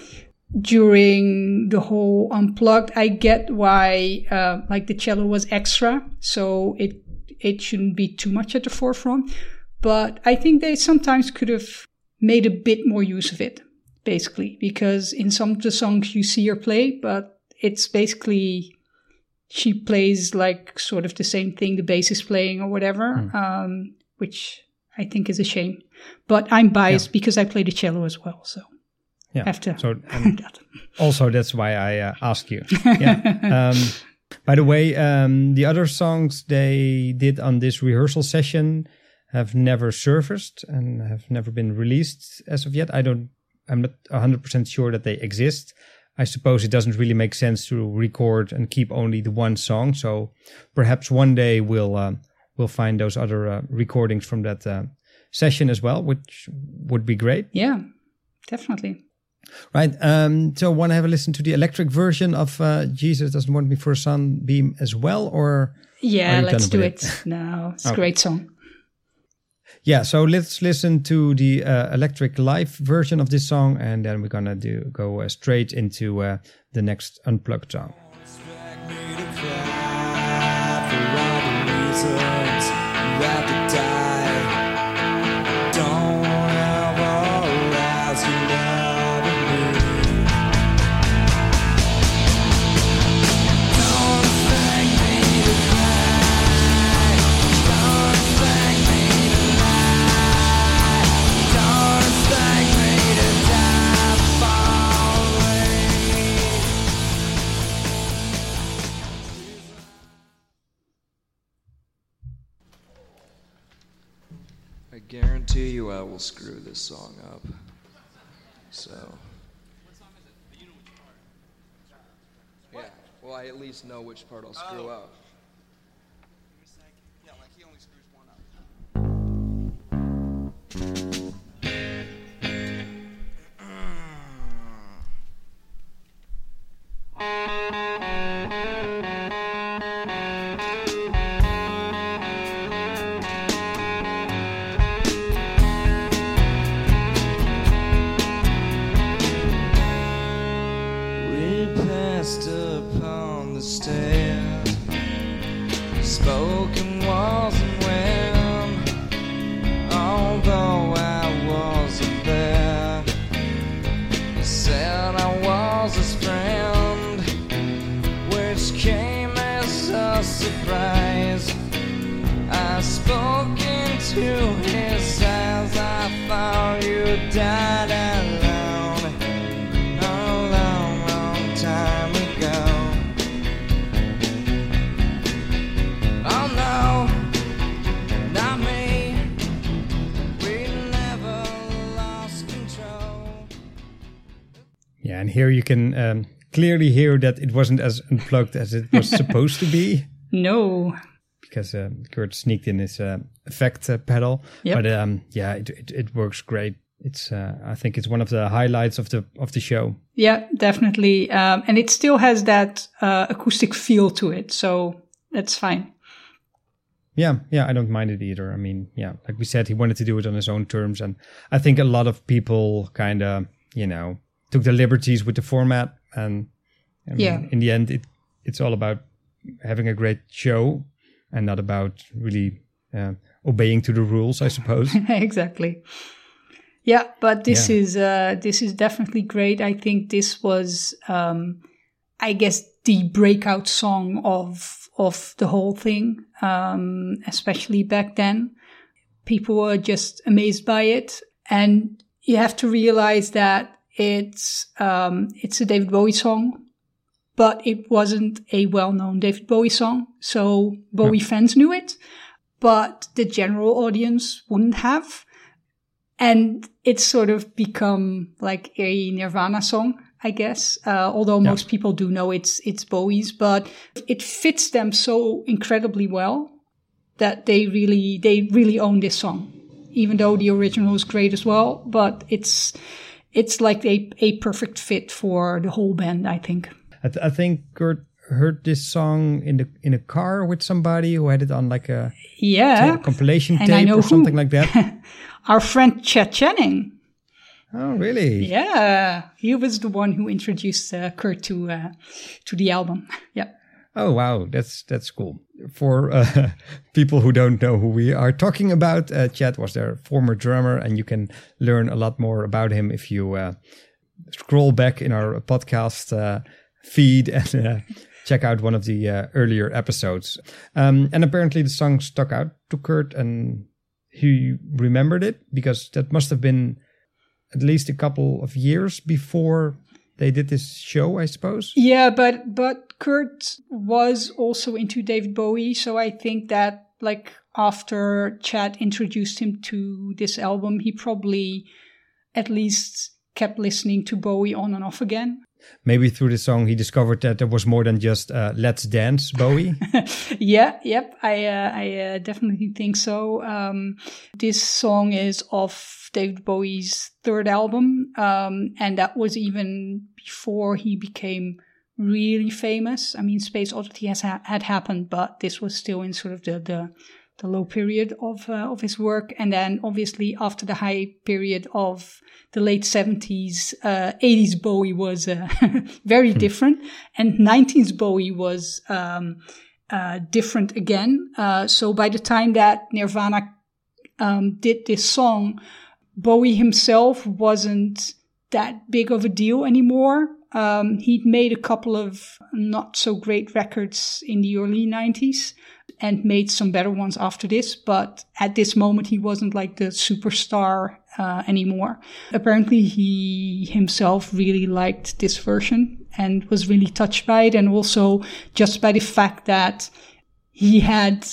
during the whole unplugged, I get why uh, like the cello was extra, so it it shouldn't be too much at the forefront. But I think they sometimes could have made a bit more use of it, basically, because in some of the songs you see her play, but it's basically she plays like sort of the same thing the bass is playing or whatever, um, which I think is a shame. But I'm biased because I play the cello as well, so Yeah. have to. So that. also that's why I uh, ask you. Yeah. um, by the way, um, the other songs they did on this rehearsal session have never surfaced and have never been released as of yet. I don't. I'm not 100% sure that they exist. I suppose it doesn't really make sense to record and keep only the one song. So perhaps one day we'll uh, we'll find those other uh, recordings from that uh, session as well, which would be great. Yeah, definitely. Right. Um, so want to have a listen to the electric version of uh, Jesus Doesn't Want Me for a Sunbeam as well, or Yeah, let's do it. it? No, it's a great song. yeah. So let's listen to the uh, electric live version of this song, and then we're gonna do go uh, straight into uh, the next unplugged song. Will screw this song up. So. Yeah, well, I at least know which part I'll screw oh. up. Yeah, like he only screws one up. Upon spoken wasn't here you can um, clearly hear that it wasn't as unplugged as it was supposed to be, No. because uh, Kurt sneaked in his uh, effect uh, pedal. Yep. But um, yeah, it, it it works great. It's uh, I think it's one of the highlights of the of the show. Yeah, definitely. Um, and it still has that uh, acoustic feel to it, so that's fine. Yeah, yeah, I don't mind it either. I mean, yeah, like we said, he wanted to do it on his own terms, and I think a lot of people kind of, you know, took the liberties with the format, and I mean, Yeah. in the end, it it's all about having a great show, and not about really uh, obeying to the rules, I suppose. exactly. Yeah, but this Yeah. is uh, this is definitely great. I think this was, um, I guess, the breakout song of of the whole thing, um, especially back then. People were just amazed by it, and you have to realize that it's um, it's a David Bowie song, but it wasn't a well-known David Bowie song, so Bowie fans knew it, but the general audience wouldn't have and it's sort of become like a Nirvana song, I guess. Uh, although most people do know it's it's Bowie's, but it fits them so incredibly well that they really they really own this song, even though the original is great as well. But it's it's like a a perfect fit for the whole band, I think. I, th- I think Kurt heard this song in the in a car with somebody who had it on like a, Yeah, compilation And tape or who. something like that. our friend Chad Channing. oh, really? Yeah, he was the one who introduced uh, Kurt to uh, to the album. Yeah. Oh wow, that's that's cool. For uh, people who don't know who we are talking about, uh, Chad was their former drummer, and you can learn a lot more about him if you uh, scroll back in our podcast uh, feed and uh, check out one of the uh, earlier episodes. Um, and apparently, the song stuck out to Kurt, and he remembered it because that must have been at least a couple of years before they did this show, I suppose. Yeah, but but Kurt was also into David Bowie, so I think that like after Chad introduced him to this album, he probably at least kept listening to Bowie on and off again. Maybe through the song he discovered that there was more than just uh, "Let's Dance" Bowie. yeah, yep, I uh, I uh, definitely think so. Um, this song is off David Bowie's third album, um, and that was even before he became really famous. I mean, Space Oddity has ha- had happened, but this was still in sort of the the, the low period of uh, of his work, and then obviously after the high period of the late 70s, uh, 80s Bowie was uh, very different, and 90s Bowie was um, uh, different again. Uh, so by the time that Nirvana um, did this song, Bowie himself wasn't that big of a deal anymore. Um, he'd made a couple of not so great records in the early 90s and made some better ones after this, but at this moment he wasn't like the superstar uh, anymore. Apparently he himself really liked this version and was really touched by it and also just by the fact that he had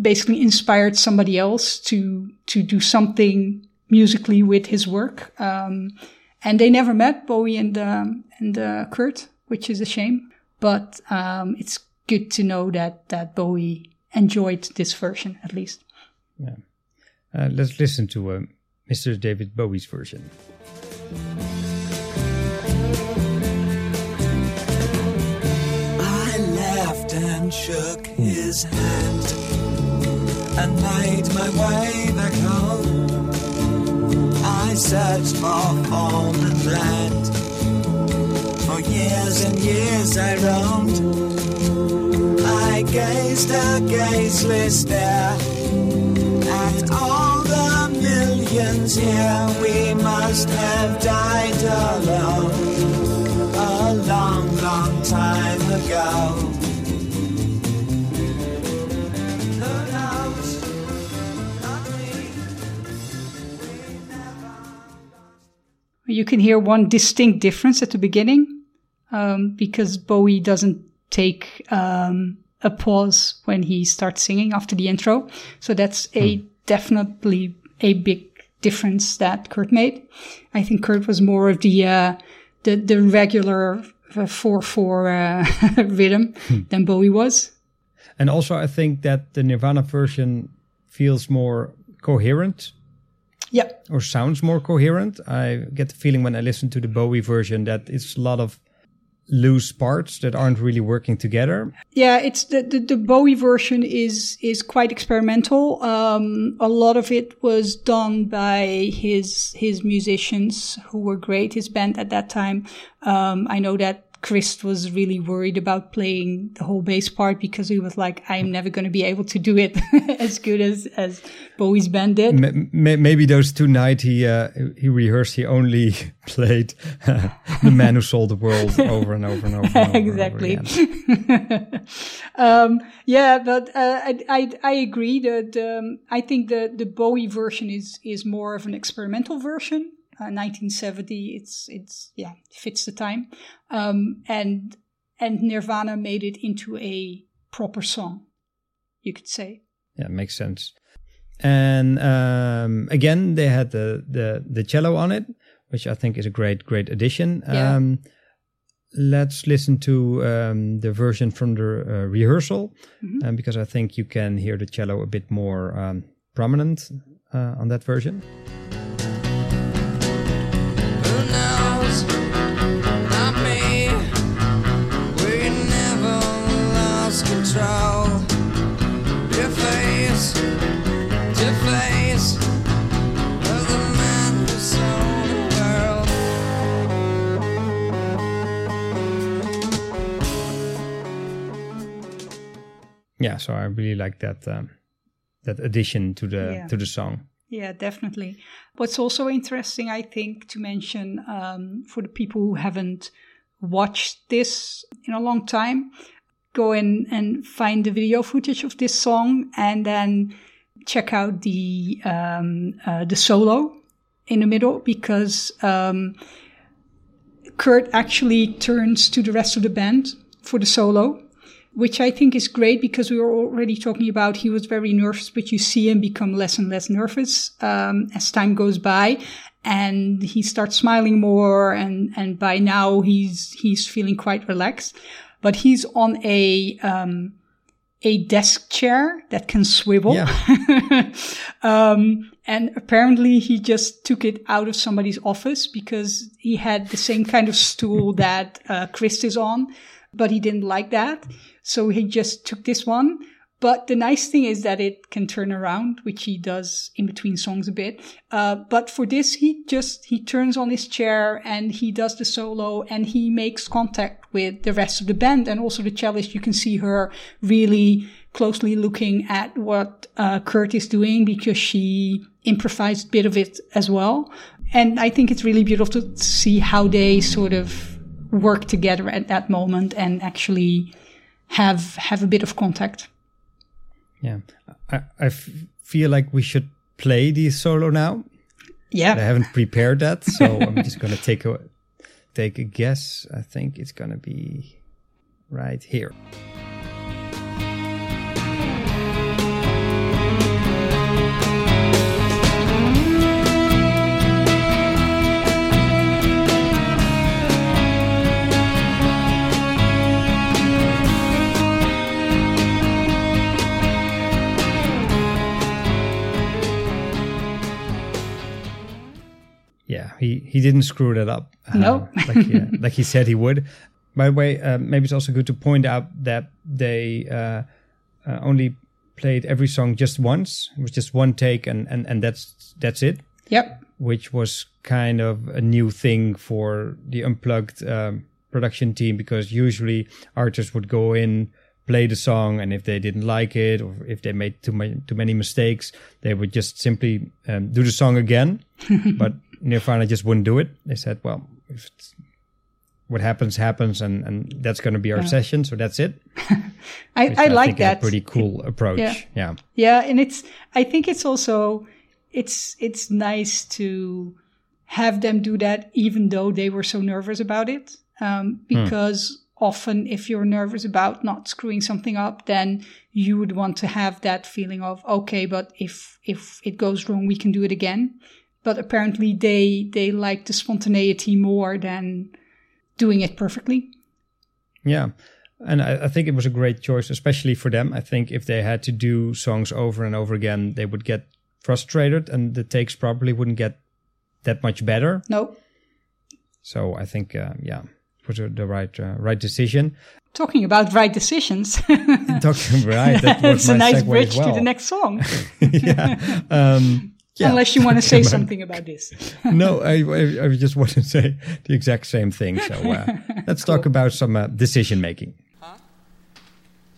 basically inspired somebody else to to do something musically with his work. Um, and they never met Bowie and um, and uh, Kurt, which is a shame. But um, it's good to know that that Bowie enjoyed this version at least. Uh, let's listen to uh, Mr. David Bowie's version. I laughed and shook his hand and made my way back home. I searched for home and land. For years and years I roamed. I gazed a gazeless stare at all the millions here. We must have died alone a long, long time ago. You can hear one distinct difference at the beginning um, because Bowie doesn't take um, a pause when he starts singing after the intro. So that's a definitely a big difference that Kurt made. I think Kurt was more of the uh, the, the regular uh, four four uh, rhythm than Bowie was. And also, I think that the Nirvana version feels more coherent Yeah, or sounds more coherent. I get the feeling when I listen to the Bowie version that it's a lot of loose parts that aren't really working together. Yeah, it's the, the, the Bowie version is is quite experimental. Um, a lot of it was done by his his musicians who were great. His band at that time. Um, I know that Chris was really worried about playing the whole bass part because he was like, "I'm never going to be able to do it as good as as Bowie's band did." M- maybe those two nights he uh, he rehearsed, he only played "The Man Who Sold the World" over and over and over. And over and over exactly. um, yeah, but uh, I, I I agree that um, I think the the Bowie version is is more of an experimental version. Uh, 1970, it's it's yeah fits the time, um, and and Nirvana made it into a proper song, you could say. Yeah, makes sense. And um, again, they had the, the the cello on it, which I think is a great great addition. Yeah. Um, let's listen to um, the version from the uh, rehearsal, um, because I think you can hear the cello a bit more um, prominent uh, on that version. Yeah, so I really like that um, that addition to the Yeah. to the song. Yeah, definitely. What's also interesting, I think, to mention um, for the people who haven't watched this in a long time, go in and find the video footage of this song, and then check out the um, uh, the solo in the middle because um, Kurt actually turns to the rest of the band for the solo which I think is great because we were already talking about he was very nervous, but you see him become less and less nervous um, as time goes by, and he starts smiling more, and and by now he's he's feeling quite relaxed, but he's on a um, a desk chair that can swivel. um, and apparently he just took it out of somebody's office because he had the same kind of stool that uh, Chris is on, but he didn't like that. So he just took this one. But the nice thing is that it can turn around, which he does in between songs a bit. Uh, but for this, he just, he turns on his chair and he does the solo and he makes contact with the rest of the band and also the cellist. You can see her really closely looking at what uh, Kurt is doing because she improvised a bit of it as well. And I think it's really beautiful to see how they sort of work together at that moment and actually have have a bit of contact. Yeah, I, I f- feel like we should play the solo now. Yeah. but I haven't prepared that, so I'm just gonna take a take a guess. I think it's gonna be right here. He, he didn't screw that up. uh, No. like, he, like he said he would. By the way, uh, maybe it's also good to point out that they uh, uh, only played every song just once. It was just one take, and, and, and that's that's it. Yep. Which was kind of a new thing for the unplugged um, production team because usually artists would go in, play the song, and if they didn't like it or if they made too many too many mistakes, they would just simply um, do the song again. but Nirvana just wouldn't do it. They said, "Well, if it's, what happens happens, and and that's going to be our Yeah. session, so that's it." I, Which I like that. pretty cool approach. Yeah. yeah. Yeah, and it's I think it's also it's it's nice to have them do that even though they were so nervous about it. Um, because often if you're nervous about not screwing something up, then you would want to have that feeling of okay, but if if it goes wrong, we can do it again. But apparently they they like the spontaneity more than doing it perfectly. Yeah. And I, I think it was a great choice, especially for them. I think if they had to do songs over and over again, they would get frustrated and the takes probably wouldn't get that much better. No. So I think, uh, yeah, it was the right uh, right decision. Talking about right decisions. Talking right, that was a nice bridge well. to the next song. yeah. Um, yeah. Unless you want to say something about this. no, I, I, I just want to say the exact same thing. So uh, let's talk about some uh, decision making. Huh?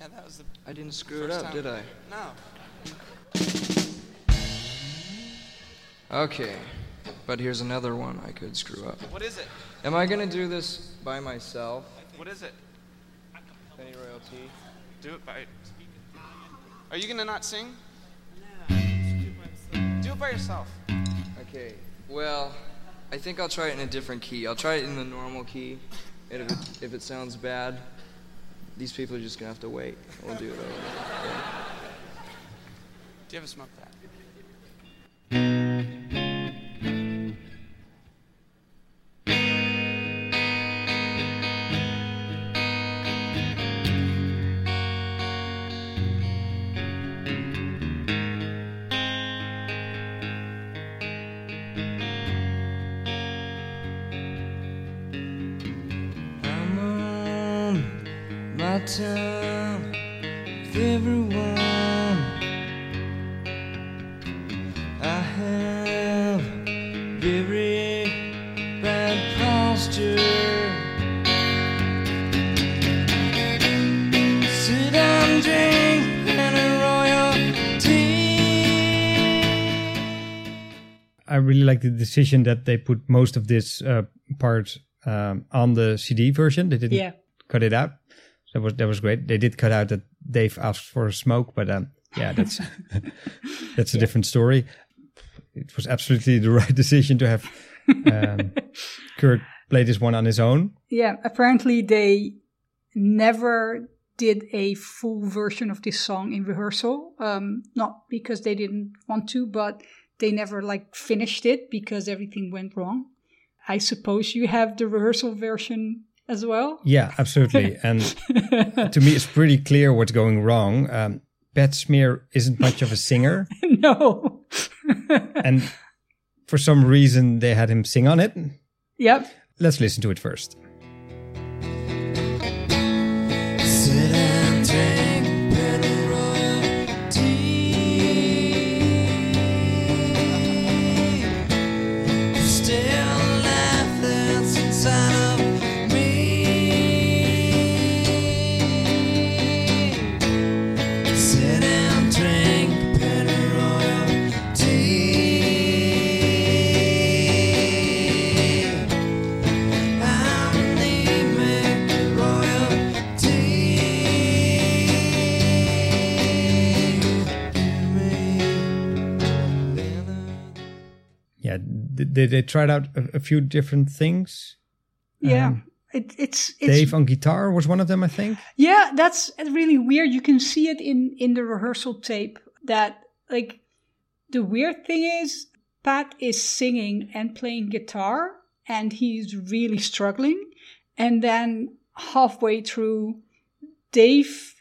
Yeah, that was the I didn't screw it up, time. did I? No. Okay, but here's another one I could screw up. What is it? Am I gonna do this by myself? What is it? Pennyroyal Tea. Do it by. Are you gonna not sing? Do it by yourself. Okay, well, I think I'll try it in a different key. I'll try it in the normal key. And if it, if it sounds bad, these people are just gonna have to wait. We'll do it over. Do you ever smoke that? Like the decision that they put most of this uh, part um, on the CD version. They didn't Yeah. cut it out. That was that was great. They did cut out that Dave asked for a smoke, but um, yeah, that's that's a different story. It was absolutely the right decision to have um, Kurt play this one on his own. Yeah, apparently they never did a full version of this song in rehearsal. Um, not because they didn't want to, but they never like finished it because everything went wrong. I suppose you have the rehearsal version as well. Yeah, absolutely. and to me, it's pretty clear what's going wrong. Um, Pat Smear isn't much of a singer, no. and for some reason they had him sing on it. yep. Let's listen to it first. They, they tried out a, a few different things? Yeah. Um, it, it's it's Dave on guitar was one of them, I think. Yeah, that's really weird. You can see it in in the rehearsal tape that like the weird thing is Pat is singing and playing guitar and he's really struggling and then halfway through Dave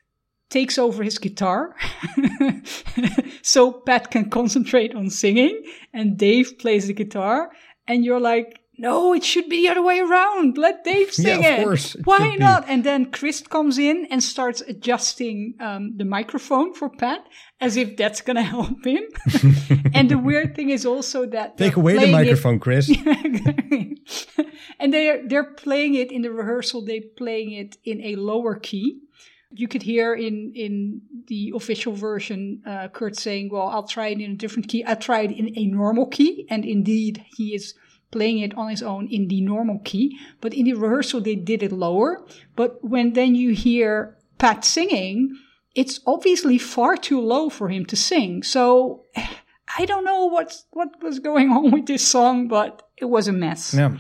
takes over his guitar so Pat can concentrate on singing and Dave plays the guitar and you're like no, it should be the other way around. Let Dave sing Yeah, of it. course, it Why should be. not? And then Chris comes in and starts adjusting um, the microphone for Pat as if that's going to help him. and the weird thing is also that Take away the playing it- microphone, Chris. and they're they're playing it in the rehearsal. They're playing it in a lower key. You could hear in in the official version uh, Kurt saying, "Well, I'll try it in a different key. I tried in a normal key," and indeed he is playing it on his own in the normal key. But in the rehearsal, they did it lower. But when then you hear Pat singing, it's obviously far too low for him to sing. So I don't know what what was going on with this song, but it was a mess. Yeah,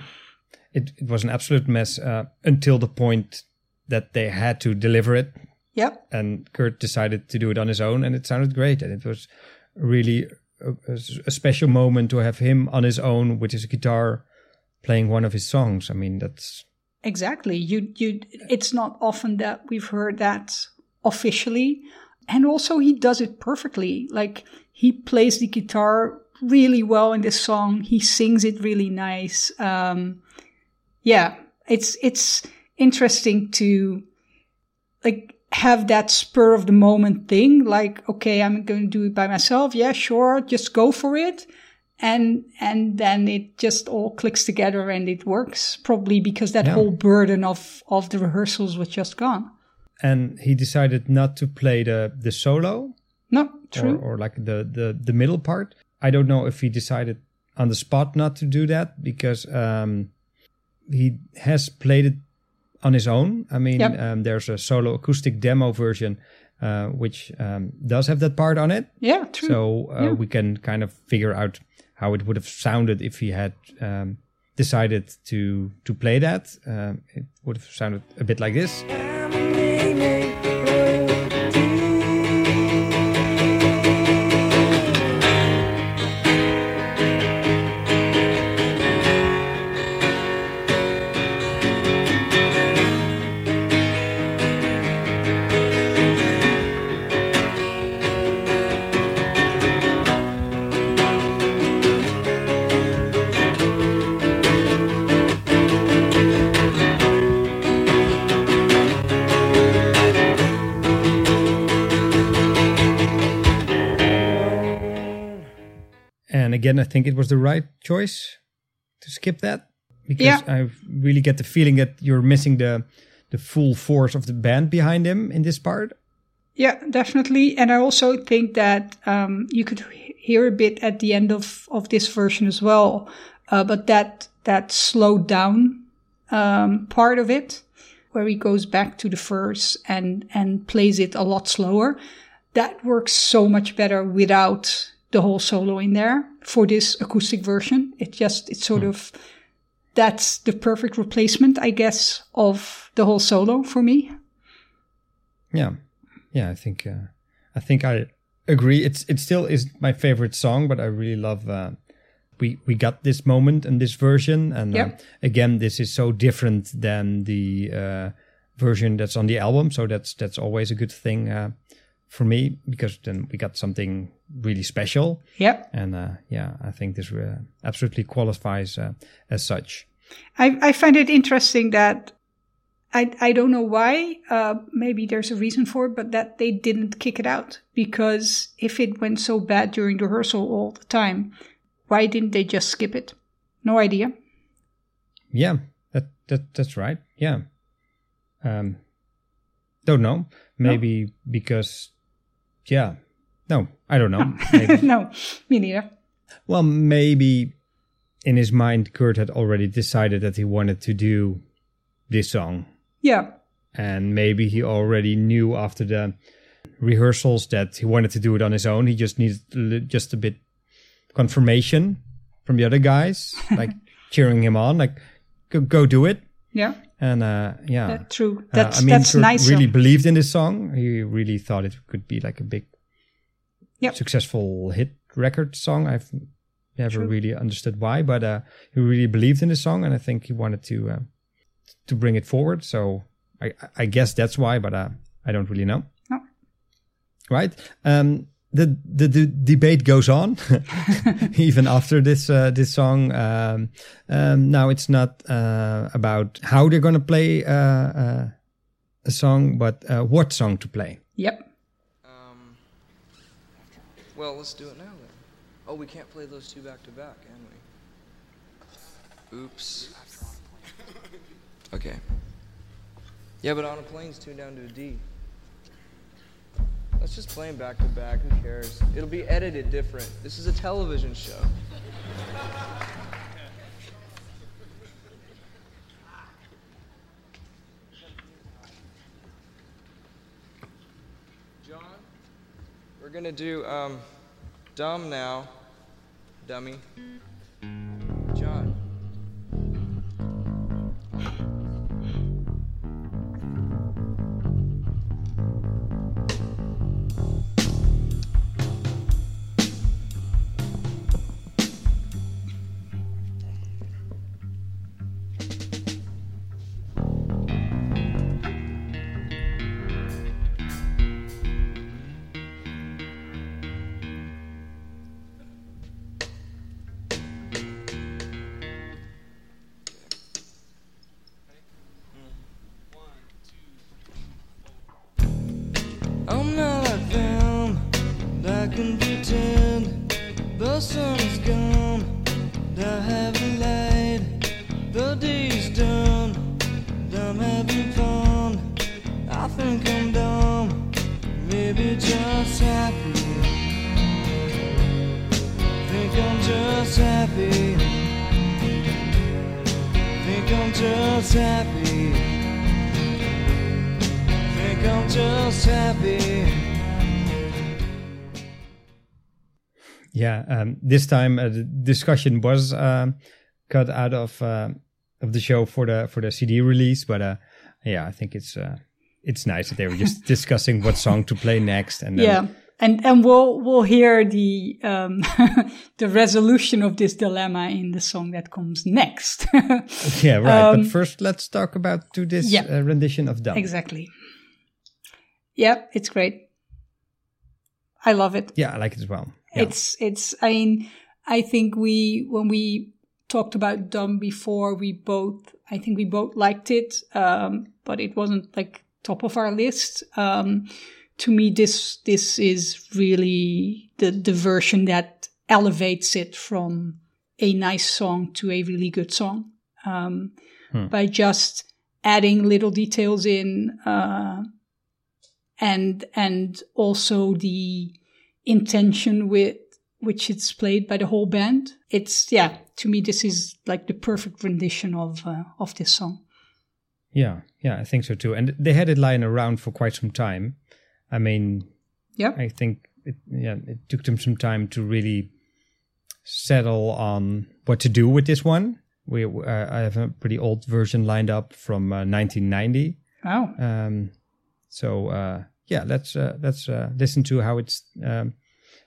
it, it was an absolute mess uh, until the point that they had to deliver it. Yep. and Kurt decided to do it on his own, and it sounded great. And it was really a, a- special moment to have him on his own with his guitar playing one of his songs. I mean, that's Exactly. You you it's not often that we've heard that officially. And also he does it perfectly. Like he plays the guitar really well in this song. He sings it really nice. Um yeah, it's it's interesting to like have that spur of the moment thing like okay i'm going to do it by myself. Yeah sure just go for it. And and then it just all clicks together and it works probably because that Yeah. whole burden of of the rehearsals was just gone. And he decided not to play the the solo? No or, true. or like the, the the middle part. I don't know if he decided on the spot not to do that because um, he has played it on his own. I mean, Yep. um, there's a solo acoustic demo version uh, which um, does have that part on it. yeah true So uh, Yeah. we can kind of figure out how it would have sounded if he had um, decided to to play that. Um, it would have sounded a bit like this. Again, I think it was the right choice to skip that because Yeah. I really get the feeling that you're missing the the full force of the band behind him in this part. Yeah, definitely. And I also think that um, you could hear a bit at the end of, of this version as well. Uh, but that that slowed down um, part of it, where he goes back to the verse and and plays it a lot slower, that works so much better without the whole solo in there for this acoustic version. It just it's sort of that's the perfect replacement, I guess, of the whole solo for me. Yeah, yeah. I think uh, I think I agree. It's it still is my favorite song, but I really love. Uh, we we got this moment and this version, and uh, again, this is so different than the uh, version that's on the album. So that's that's always a good thing uh, for me because then we got something really special. Yep. And uh, yeah, I think this uh, absolutely qualifies uh, as such. I, I find it interesting that I, I don't know why, uh, maybe there's a reason for it, but that they didn't kick it out. Because if it went so bad during rehearsal all the time, why didn't they just skip it? No idea. Yeah, that that that's right. Yeah. Um, don't know. Maybe because, yeah. No, I don't know. No, me neither. well, maybe in his mind, Kurt had already decided that he wanted to do this song, Yeah, and maybe he already knew after the rehearsals that he wanted to do it on his own. He just needed just a bit confirmation from the other guys, like cheering him on, like go go do it. yeah, And uh, yeah, uh, true. Uh, That's I mean, that's nice. really believed in this song. He really thought it could be like a big, Yep. successful hit record song. I've never True. really understood why, but uh, he really believed in the song, and I think he wanted to uh, to bring it forward. So I, I guess that's why, but uh, I don't really know. No. Right. Um, the, the the debate goes on even after this uh, this song. Um, um, now it's not uh, about how they're going to play uh, uh, a song, but uh, what song to play. Yep. Um, well, let's do it now then. Oh, we can't play those two back to back, can we? Oops. Okay. Yeah, but on a Plain's tuned down to a D. Let's just play them back to back. Who cares? It'll be edited different. This is a television show. John, we're gonna do um, dumb now, dummy. This time uh, the discussion was um, cut out of uh, of the show for the for the CD release, but uh, yeah, I think it's uh, it's nice that they were just discussing what song to play next, and then, Yeah. And and we'll we'll hear the um, the resolution of this dilemma in the song that comes next. yeah, right. Um, but first, let's talk about to this yeah. uh, rendition of Dumb. exactly. Yeah, it's great. I love it. Yeah, I like it as well. Yeah. It's it's. I mean, I think we when we talked about Dumb before, we both. I think we both liked it, um, but it wasn't like top of our list. Um, to me, this this is really the the version that elevates it from a nice song to a really good song um, by just adding little details in. Uh, and and also the intention with which it's played by the whole band. It's yeah, to me this is like the perfect rendition of uh, of this song. yeah, yeah, I think so too. And they had it lying around for quite some time. I mean, Yeah, I think it, yeah, it took them some time to really settle on what to do with this one. We, uh, I have a pretty old version lined up from uh, 1990. wow, Um, so uh, yeah, let's uh, let's uh, listen to how it's um,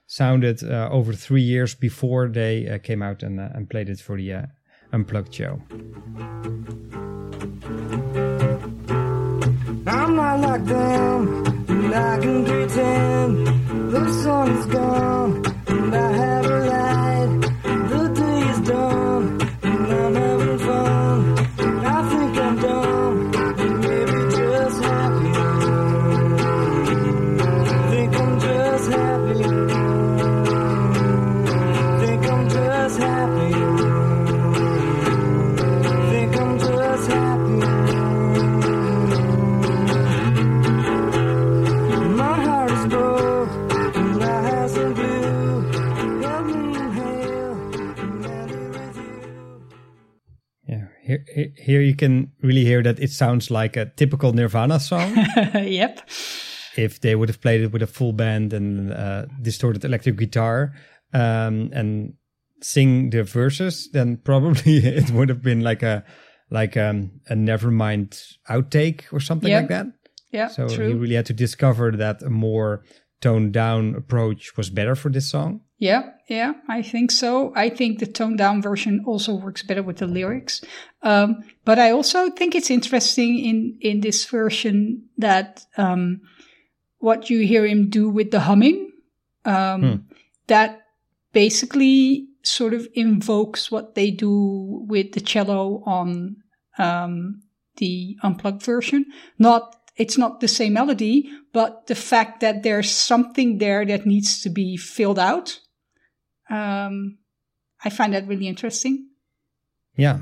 sounded uh, over three years before they uh, came out and uh, and played it for the uh, unplugged show. I'm not like them, and I can pretend the sun is gone, and I have a light. The day is done, here you can really hear that it sounds like a typical Nirvana song. yep, if they would have played it with a full band and uh, distorted electric guitar um, and sing the verses, then probably it would have been like a like um, a Nevermind outtake or something Yeah. like that. yeah, So he really had to discover that a more toned down approach was better for this song. Yeah, yeah, I think so. I think the toned down version also works better with the lyrics. Um, but I also think it's interesting in, in this version that um, what you hear him do with the humming, um, that basically sort of invokes what they do with the cello on um, the unplugged version. Not it's not the same melody, but the fact that there's something there that needs to be filled out. Um, I find that really interesting. Yeah,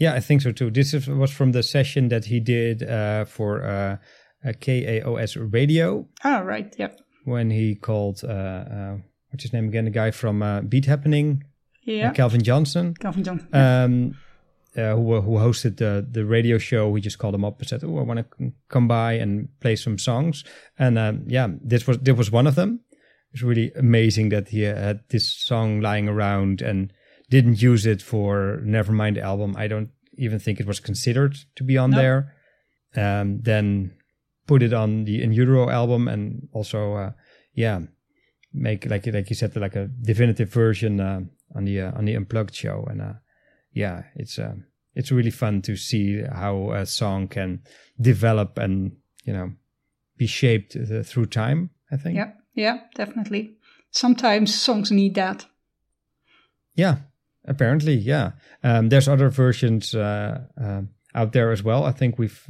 yeah, I think so too. This is, was from the session that he did uh, for uh, a KAOS radio. Oh, right. Yep. when he called uh, uh what's his name again the guy from uh, beat happening Yeah. uh, calvin johnson Calvin Johnson. um uh, who, who hosted the the radio show we just called him up and said oh i want to come by and play some songs and um, yeah this was this was one of them it's really amazing that he had this song lying around and didn't use it for nevermind album i don't even think it was considered to be on No. there um then put it on the in utero album and also uh yeah make like like you said like a definitive version uh, on the uh, on the unplugged show and uh yeah it's uh, it's really fun to see how a song can develop and you know be shaped uh, through time i think Yeah. Yeah, definitely. Sometimes songs need that. Yeah, apparently, yeah. Um, there's other versions uh, uh, out there as well. I think we've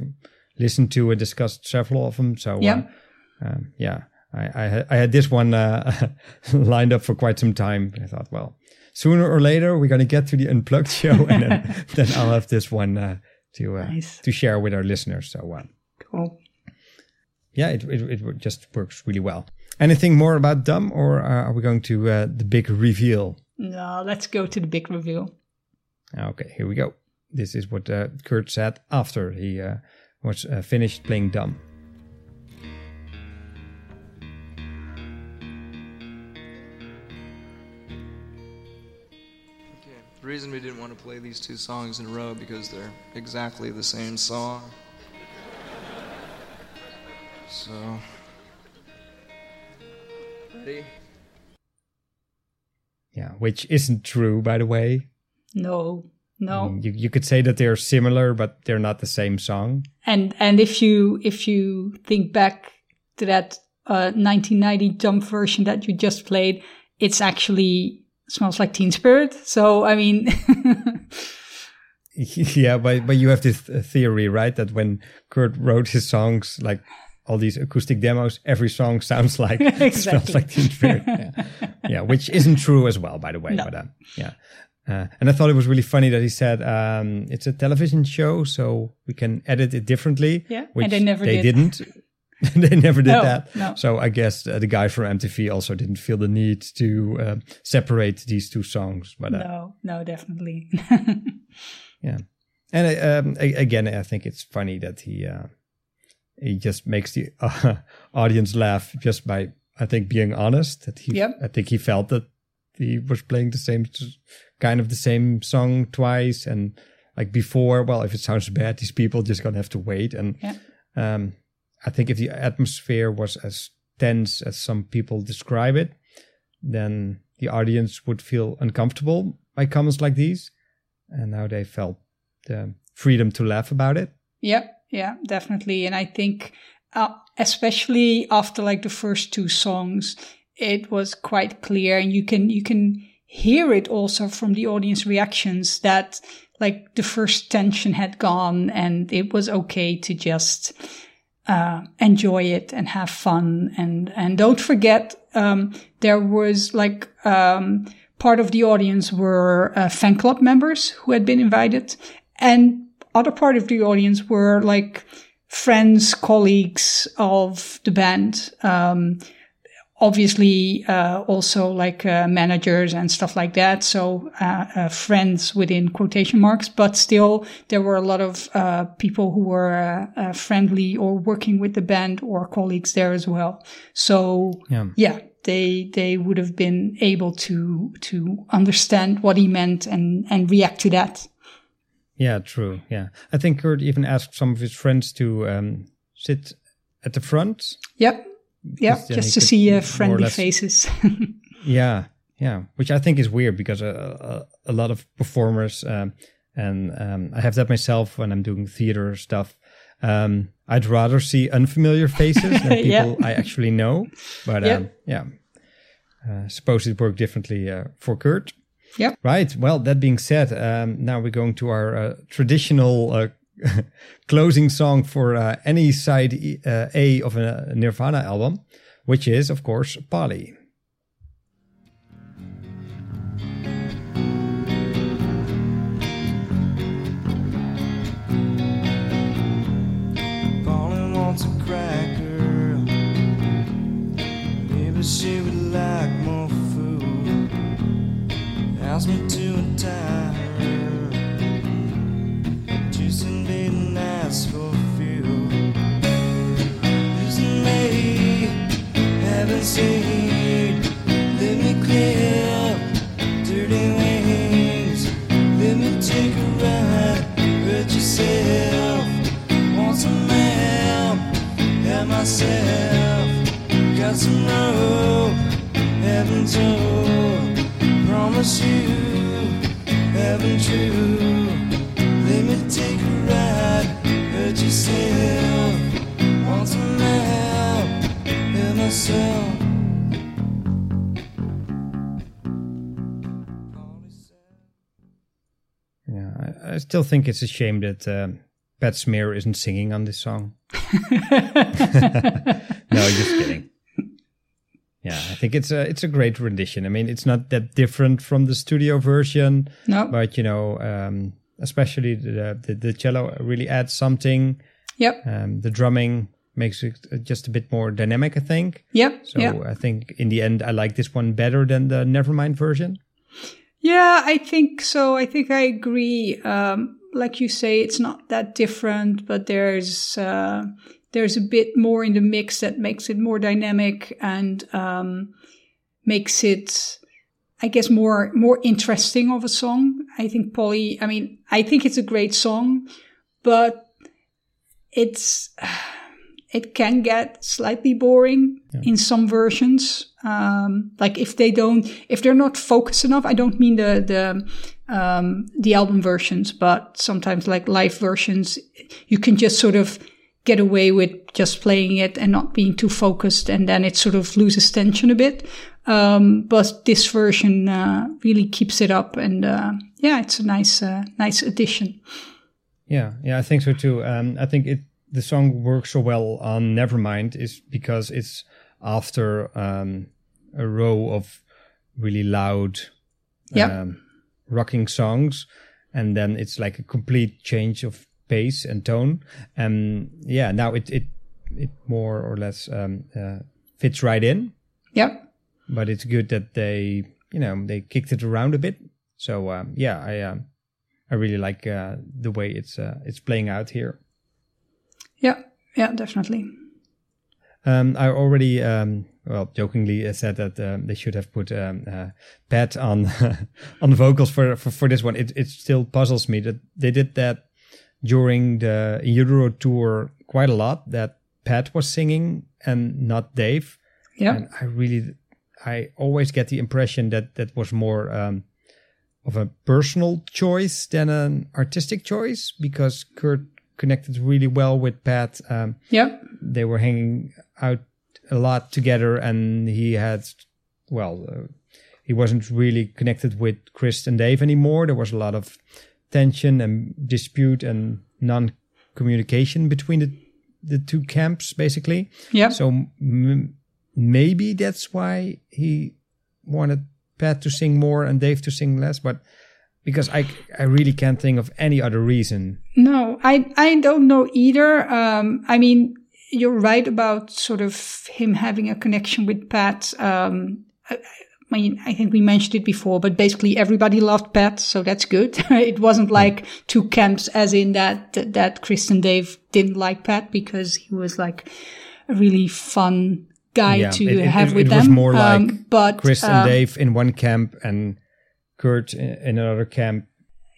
listened to and discussed several of them. So Yeah. uh, um, yeah, I, I, had, I had this one uh, lined up for quite some time. I thought, well, sooner or later we're going to get to the unplugged show, and then, then I'll have this one uh, to uh, Nice. to share with our listeners. So uh, Cool. yeah, it, it it just works really well. Anything more about Dumb, or are we going to uh, the big reveal? No, let's go to the big reveal. Okay, here we go. this is what uh, Kurt said after he uh, was uh, finished playing Dumb. Okay. The reason we didn't want to play these two songs in a row because they're exactly the same song. So. Ready? Yeah, which isn't true, by the way. No, I no. mean, you, you could say that they're similar, but they're not the same song. And and if you if you think back to that uh, 1990 Dumb version that you just played, it's actually smells like Teen Spirit. So I mean, yeah, but but you have this theory, right? That when Kurt wrote his songs, like all these acoustic demos, every song sounds like Exactly. like Teen Spirit. Yeah. yeah, which isn't true as well, by the way. No. But uh, yeah. Uh, and I thought it was really funny that he said um, it's a television show, so we can edit it differently. Yeah, and they never they did. not they never did No, that. no. So I guess uh, the guy from MTV also didn't feel the need to uh, separate these two songs. But uh, no, no, definitely. yeah, and uh, um, again, I think it's funny that he uh, he just makes the uh, audience laugh just by I think being honest. That he, Yep. I think he felt that he was playing the same kind of the same song twice, and like before, well, if it sounds bad, these people just gonna have to wait. And Yeah. um, I think if the atmosphere was as tense as some people describe it, then the audience would feel uncomfortable by comments like these. And now they felt the freedom to laugh about it. Yep, yeah, definitely. And I think, uh, especially after like the first two songs, it was quite clear, and you can you can hear it also from the audience reactions that like the first tension had gone, and it was okay to just uh, enjoy it and have fun and and don't forget um, there was like um, part of the audience were uh, fan club members who had been invited and other part of the audience were like friends colleagues of the band. Um, obviously uh, also like uh, managers and stuff like that. So uh, uh, friends within quotation marks. But still there were a lot of uh, people who were uh, friendly or working with the band or colleagues there as well. So Yeah. yeah they they would have been able to to understand what he meant and and react to that Yeah, true. Yeah. I think Kurt even asked some of his friends to um, sit at the front. yep yeah just to see uh, friendly faces Yeah, yeah, which I think is weird because uh, uh, a lot of performers, um, and um, I have that myself when I'm doing theater stuff. Um, I'd rather see unfamiliar faces than people Yeah. I actually know. But Yep. um, yeah, uh, suppose it worked differently uh, for Kurt. Yep. Right. Well, that being said, um, now we're going to our uh, traditional uh, closing song for uh, any side uh, A of a Nirvana album, which is, of course, Polly. Polly wants a cracker. Maybe she Ask me to untie her. Juicing didn't ask for a few. Isn't me? Haven't seen. Let me clear dirty wings. Let me take a ride. Hurt yourself. Want some help? Help myself. Got some rope. Haven't told. Promise you. Haven't true. Let me take a ride. Hurt yourself. Want some help? Help myself. Yeah, I, I still think it's a shame that um, Pat Smear isn't singing on this song. no, just kidding. Yeah, I think it's a it's a great rendition. I mean, it's not that different from the studio version, no but you know, um, especially the, the the cello really adds something. yep Um, the drumming makes it just a bit more dynamic, I think. yep So yeah I think in the end, I like this one better than the Nevermind version. Yeah, I think so. I think I agree. Um, like you say, it's not that different, but there's uh, there's a bit more in the mix that makes it more dynamic and um, makes it, I guess, more more interesting of a song. I think Polly. I mean, I think it's a great song, but it's it can get slightly boring in some versions. Um, like if they don't, if they're not focused enough. I don't mean the the um, the album versions, but sometimes like live versions, you can just sort of get away with just playing it and not being too focused, and then it sort of loses tension a bit. Um, but this version uh, really keeps it up, and uh, yeah, it's a nice uh, nice addition. Yeah, yeah, I think so too. Um, I think it the song works so well on Nevermind is because it's after um, a row of really loud Yep. um, rocking songs, and then it's like a complete change of pace and tone. And yeah, now it it it more or less um, uh, fits right in. Yep. But it's good that they you know they kicked it around a bit. So um, yeah, I um, I really like uh, the way it's uh, it's playing out here. Yeah. Yeah. Definitely. Um, I already, um, well, jokingly uh, said that um, they should have put um, uh, Pat on on vocals for, for for this one. It it still puzzles me that they did that during the Euro tour quite a lot. That Pat was singing and not Dave. Yeah. And I really, I always get the impression that that was more um, of a personal choice than an artistic choice because Kurt connected really well with Pat. Um, Yeah. they were hanging out a lot together and he had well uh, he wasn't really connected with chris and dave anymore there was a lot of tension and dispute and non-communication between the the two camps basically Yeah. so m- maybe that's why he wanted pat to sing more and dave to sing less but because i i really can't think of any other reason No, I I don't know either. Um, I mean, you're right about sort of him having a connection with Pat. Um, I, I mean, I think we mentioned it before, but basically everybody loved Pat, so that's good. it wasn't like two camps, as in that that, that Chris and Dave didn't like Pat because he was like a really fun guy Yeah, to it- it- have it- with it them. was more like um, but Chris and um, Dave in one camp and Kurt in another camp,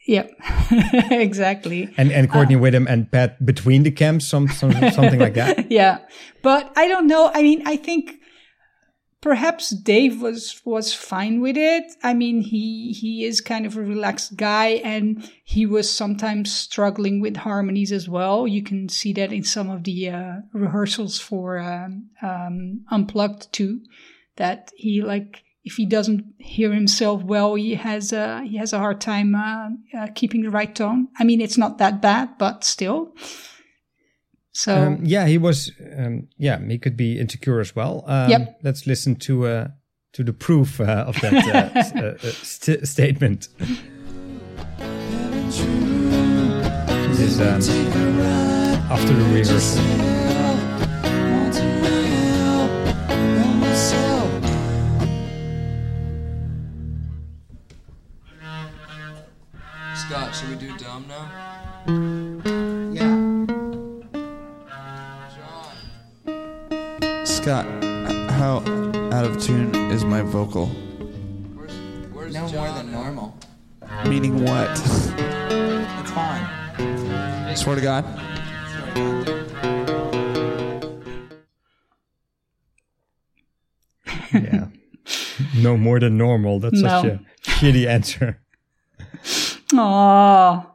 Yeah, exactly. and and Uh, Courtney with him and Pat between the camps, some, some something like that. yeah but i don't know i mean i think perhaps dave was was fine with it. I mean he he is kind of a relaxed guy and he was sometimes struggling with harmonies as well. You can see that in some of the uh, rehearsals for um, um, unplugged too that he like if he doesn't hear himself well he has a he has a hard time uh, uh, keeping the right tone. I mean it's not that bad but still so Um, yeah, he was. Um, yeah, he could be insecure as well. Um, Yep. Let's listen to uh, to the proof uh, of that uh, uh, uh, st- statement. This is um, after the rehearsal. Scott, should we do dumb now? Scott, how out of tune is my vocal? where's, where's No John more than normal. Meaning what? It's fine. Swear to God. Yeah, no more than normal. That's such a shitty answer. Oh,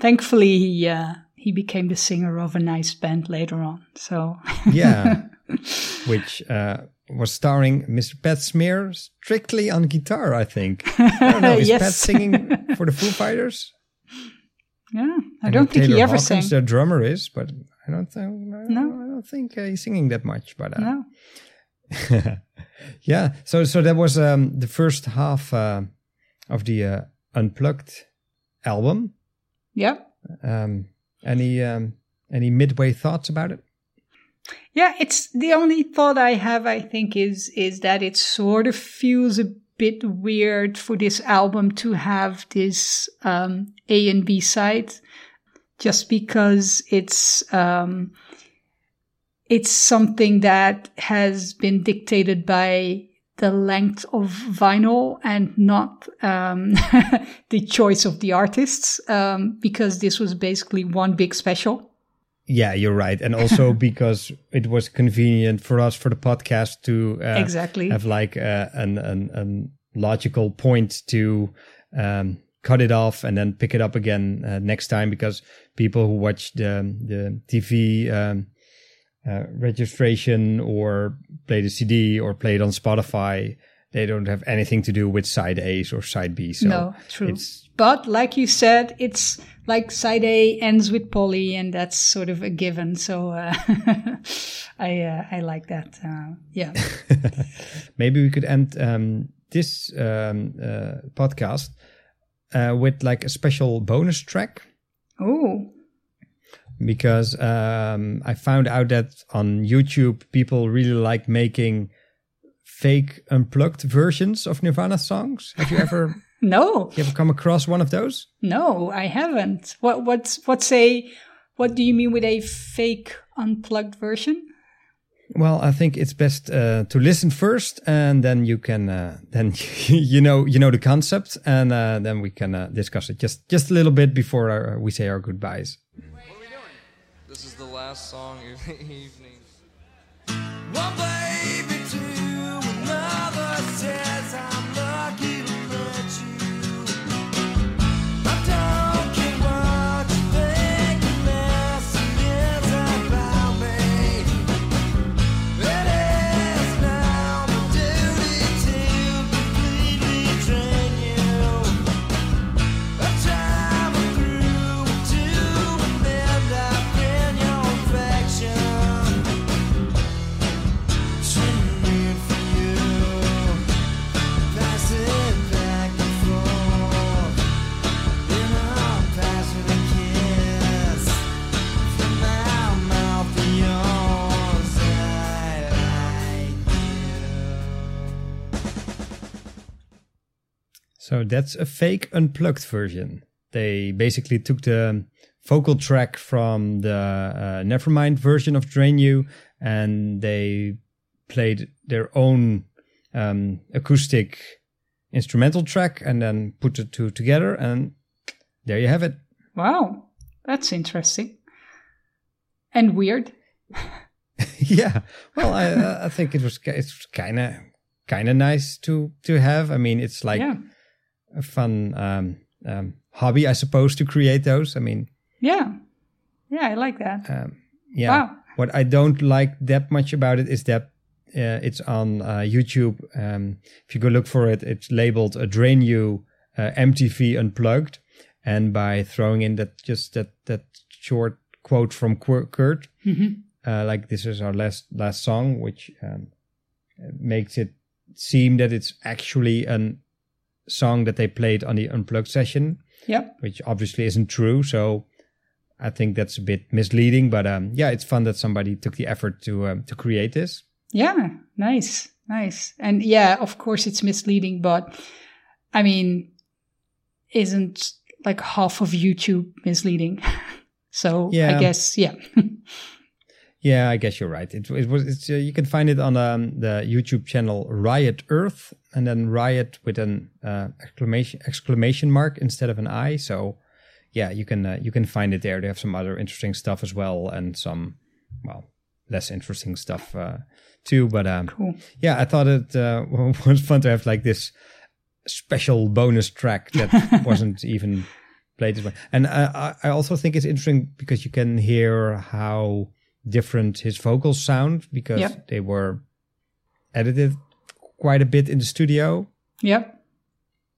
thankfully he uh, he became the singer of a nice band later on. So Yeah, which uh, was starring Mr. Pat Smear strictly on guitar. I think. I don't know. Is Yes. Pat singing for the Foo Fighters? yeah, I don't think he Taylor ever sang. Their drummer is, but I don't think. I No. I don't think he's singing that much. But uh, No, yeah. So so that was um, the first half uh, of the uh, unplugged album. yeah, Um, any um, any midway thoughts about it? Yeah. It's the only thought I have. I think is is that it sort of feels a bit weird for this album to have this um, A and B side, just because it's um, it's something that has been dictated by the length of vinyl and not um, the choice of the artists, um, because this was basically one big special. Yeah, you're right, and also because it was convenient for us for the podcast to uh, Exactly. have like uh, an, an an logical point to um, cut it off and then pick it up again uh, next time because people who watch the the TV um, uh, registration or play the CD or play it on Spotify, they don't have anything to do with side A's or side B. So no, true. it's But like you said, it's like side A ends with Polly, and that's sort of a given. So uh, I uh, I like that. Uh, yeah. maybe we could end um, this um, uh, podcast uh, with like a special bonus track Oh, because um, I found out that on YouTube people really like making fake unplugged versions of Nirvana songs. Have you ever no, you ever come across one of those? no, I haven't. What what's what's a what do you mean with a fake unplugged version? Well, I think it's best uh, to listen first, and then you can uh, then you know you know the concept, and uh, then we can uh, discuss it just just a little bit before our, we say our goodbyes. What are we doing? This is the last song of the evening. So that's a fake unplugged version. They basically took the vocal track from the uh, Nevermind version of Drain You and they played their own um, acoustic instrumental track and then put the two together and there you have it. Wow, that's interesting and weird. yeah. Well, I I think it was it's kind of kind of nice to to have. I mean, it's like yeah, a fun um, um, hobby, I suppose, to create those. I mean, yeah, yeah. I like that. um, yeah. Wow. What I don't like that much about it is that uh, it's on uh, YouTube. Um, if you go look for it, it's labeled a Drain You uh, MTV Unplugged, and by throwing in that just that that short quote from Kurt, uh, like this is our last last song, which um, makes it seem that it's actually a song that they played on the unplugged session, Yeah. which obviously isn't true. So I think that's a bit misleading. But um, yeah, it's fun that somebody took the effort to um, to create this. Yeah, nice, nice. And yeah, of course it's misleading, but I mean, isn't like half of YouTube misleading? so I guess, yeah. Yeah, I guess you're right. It, it was. It's, uh, you can find it on um, the YouTube channel Riot Earth, and then Riot with an uh, exclamation exclamation mark instead of an I. So, yeah, you can uh, you can find it there. They have some other interesting stuff as well, and some well less interesting stuff uh, too. But um, Cool. yeah, I thought it uh, was fun to have like this special bonus track that wasn't even played this way. And uh, I I also think it's interesting because you can hear how different his vocals sound because Yep. they were edited quite a bit in the studio. Yep.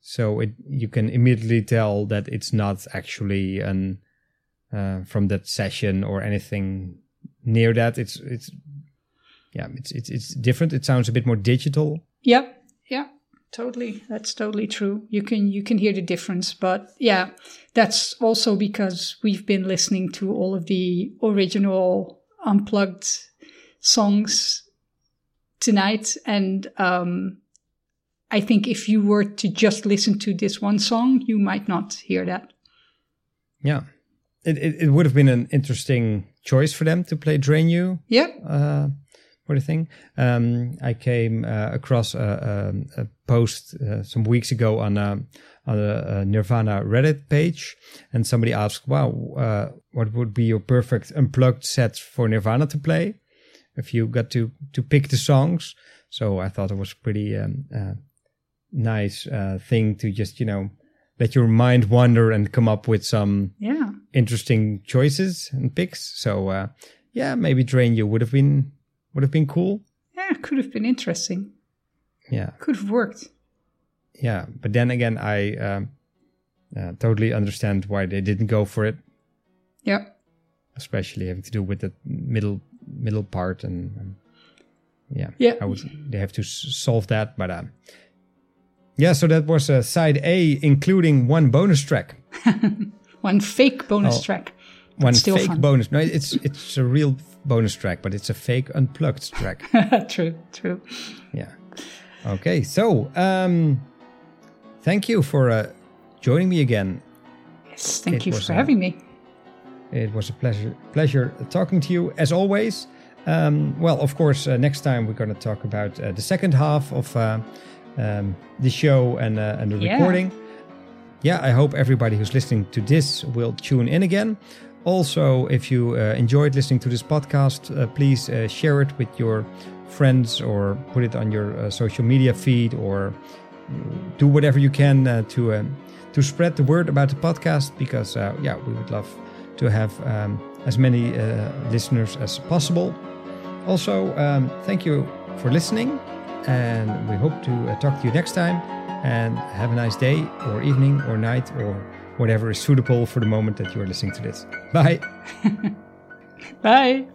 So it you can immediately tell that it's not actually an uh, from that session or anything near that. It's it's yeah, it's it's it's different. It sounds a bit more digital. Yep. Yeah. Totally. That's totally true. You can you can hear the difference, but yeah, that's also because we've been listening to all of the original unplugged songs tonight and um I think if you were to just listen to this one song, you might not hear that. Yeah. It, it, it would have been an interesting choice for them to play Drain You Yeah. uh, for the thing. Um, I came uh, across a, a, a post uh, some weeks ago on a, on a, a Nirvana Reddit page, and somebody asked, "Wow, uh, what would be your perfect unplugged set for Nirvana to play if you got to to pick the songs?" So I thought it was pretty um, uh, nice uh, thing to just you know let your mind wander and come up with some Yeah. interesting choices and picks. So uh, yeah, maybe Drain You would have been would have been cool. Yeah, could have been interesting. Yeah, Could have worked. Yeah. But then again, I um, uh, totally understand why they didn't go for it, Yeah. especially having to do with the middle middle part and. Um, yeah, Yeah. I would. They have to s- solve that, but um, yeah. So that was uh, side A, including one bonus track, One fake bonus Oh. track. one fake fun. bonus. No, it's it's a real bonus track, but it's a fake unplugged track. true, true. Yeah. Okay. So, um, thank you for uh, joining me again. Yes, thank It you for uh, having me. It was a pleasure pleasure talking to you as always. Um, well, of course, uh, next time we're going to talk about uh, the second half of uh, um, the show and uh, and the Yeah. recording. Yeah, I hope everybody who's listening to this will tune in again. Also, if you uh, enjoyed listening to this podcast, uh, please uh, share it with your friends or put it on your uh, social media feed or do whatever you can uh, to uh, to spread the word about the podcast because uh, yeah we would love to have um, as many uh, listeners as possible. Also um, thank you for listening and we hope to uh, talk to you next time and have a nice day or evening or night or whatever is suitable for the moment that you are listening to this. Bye. Bye.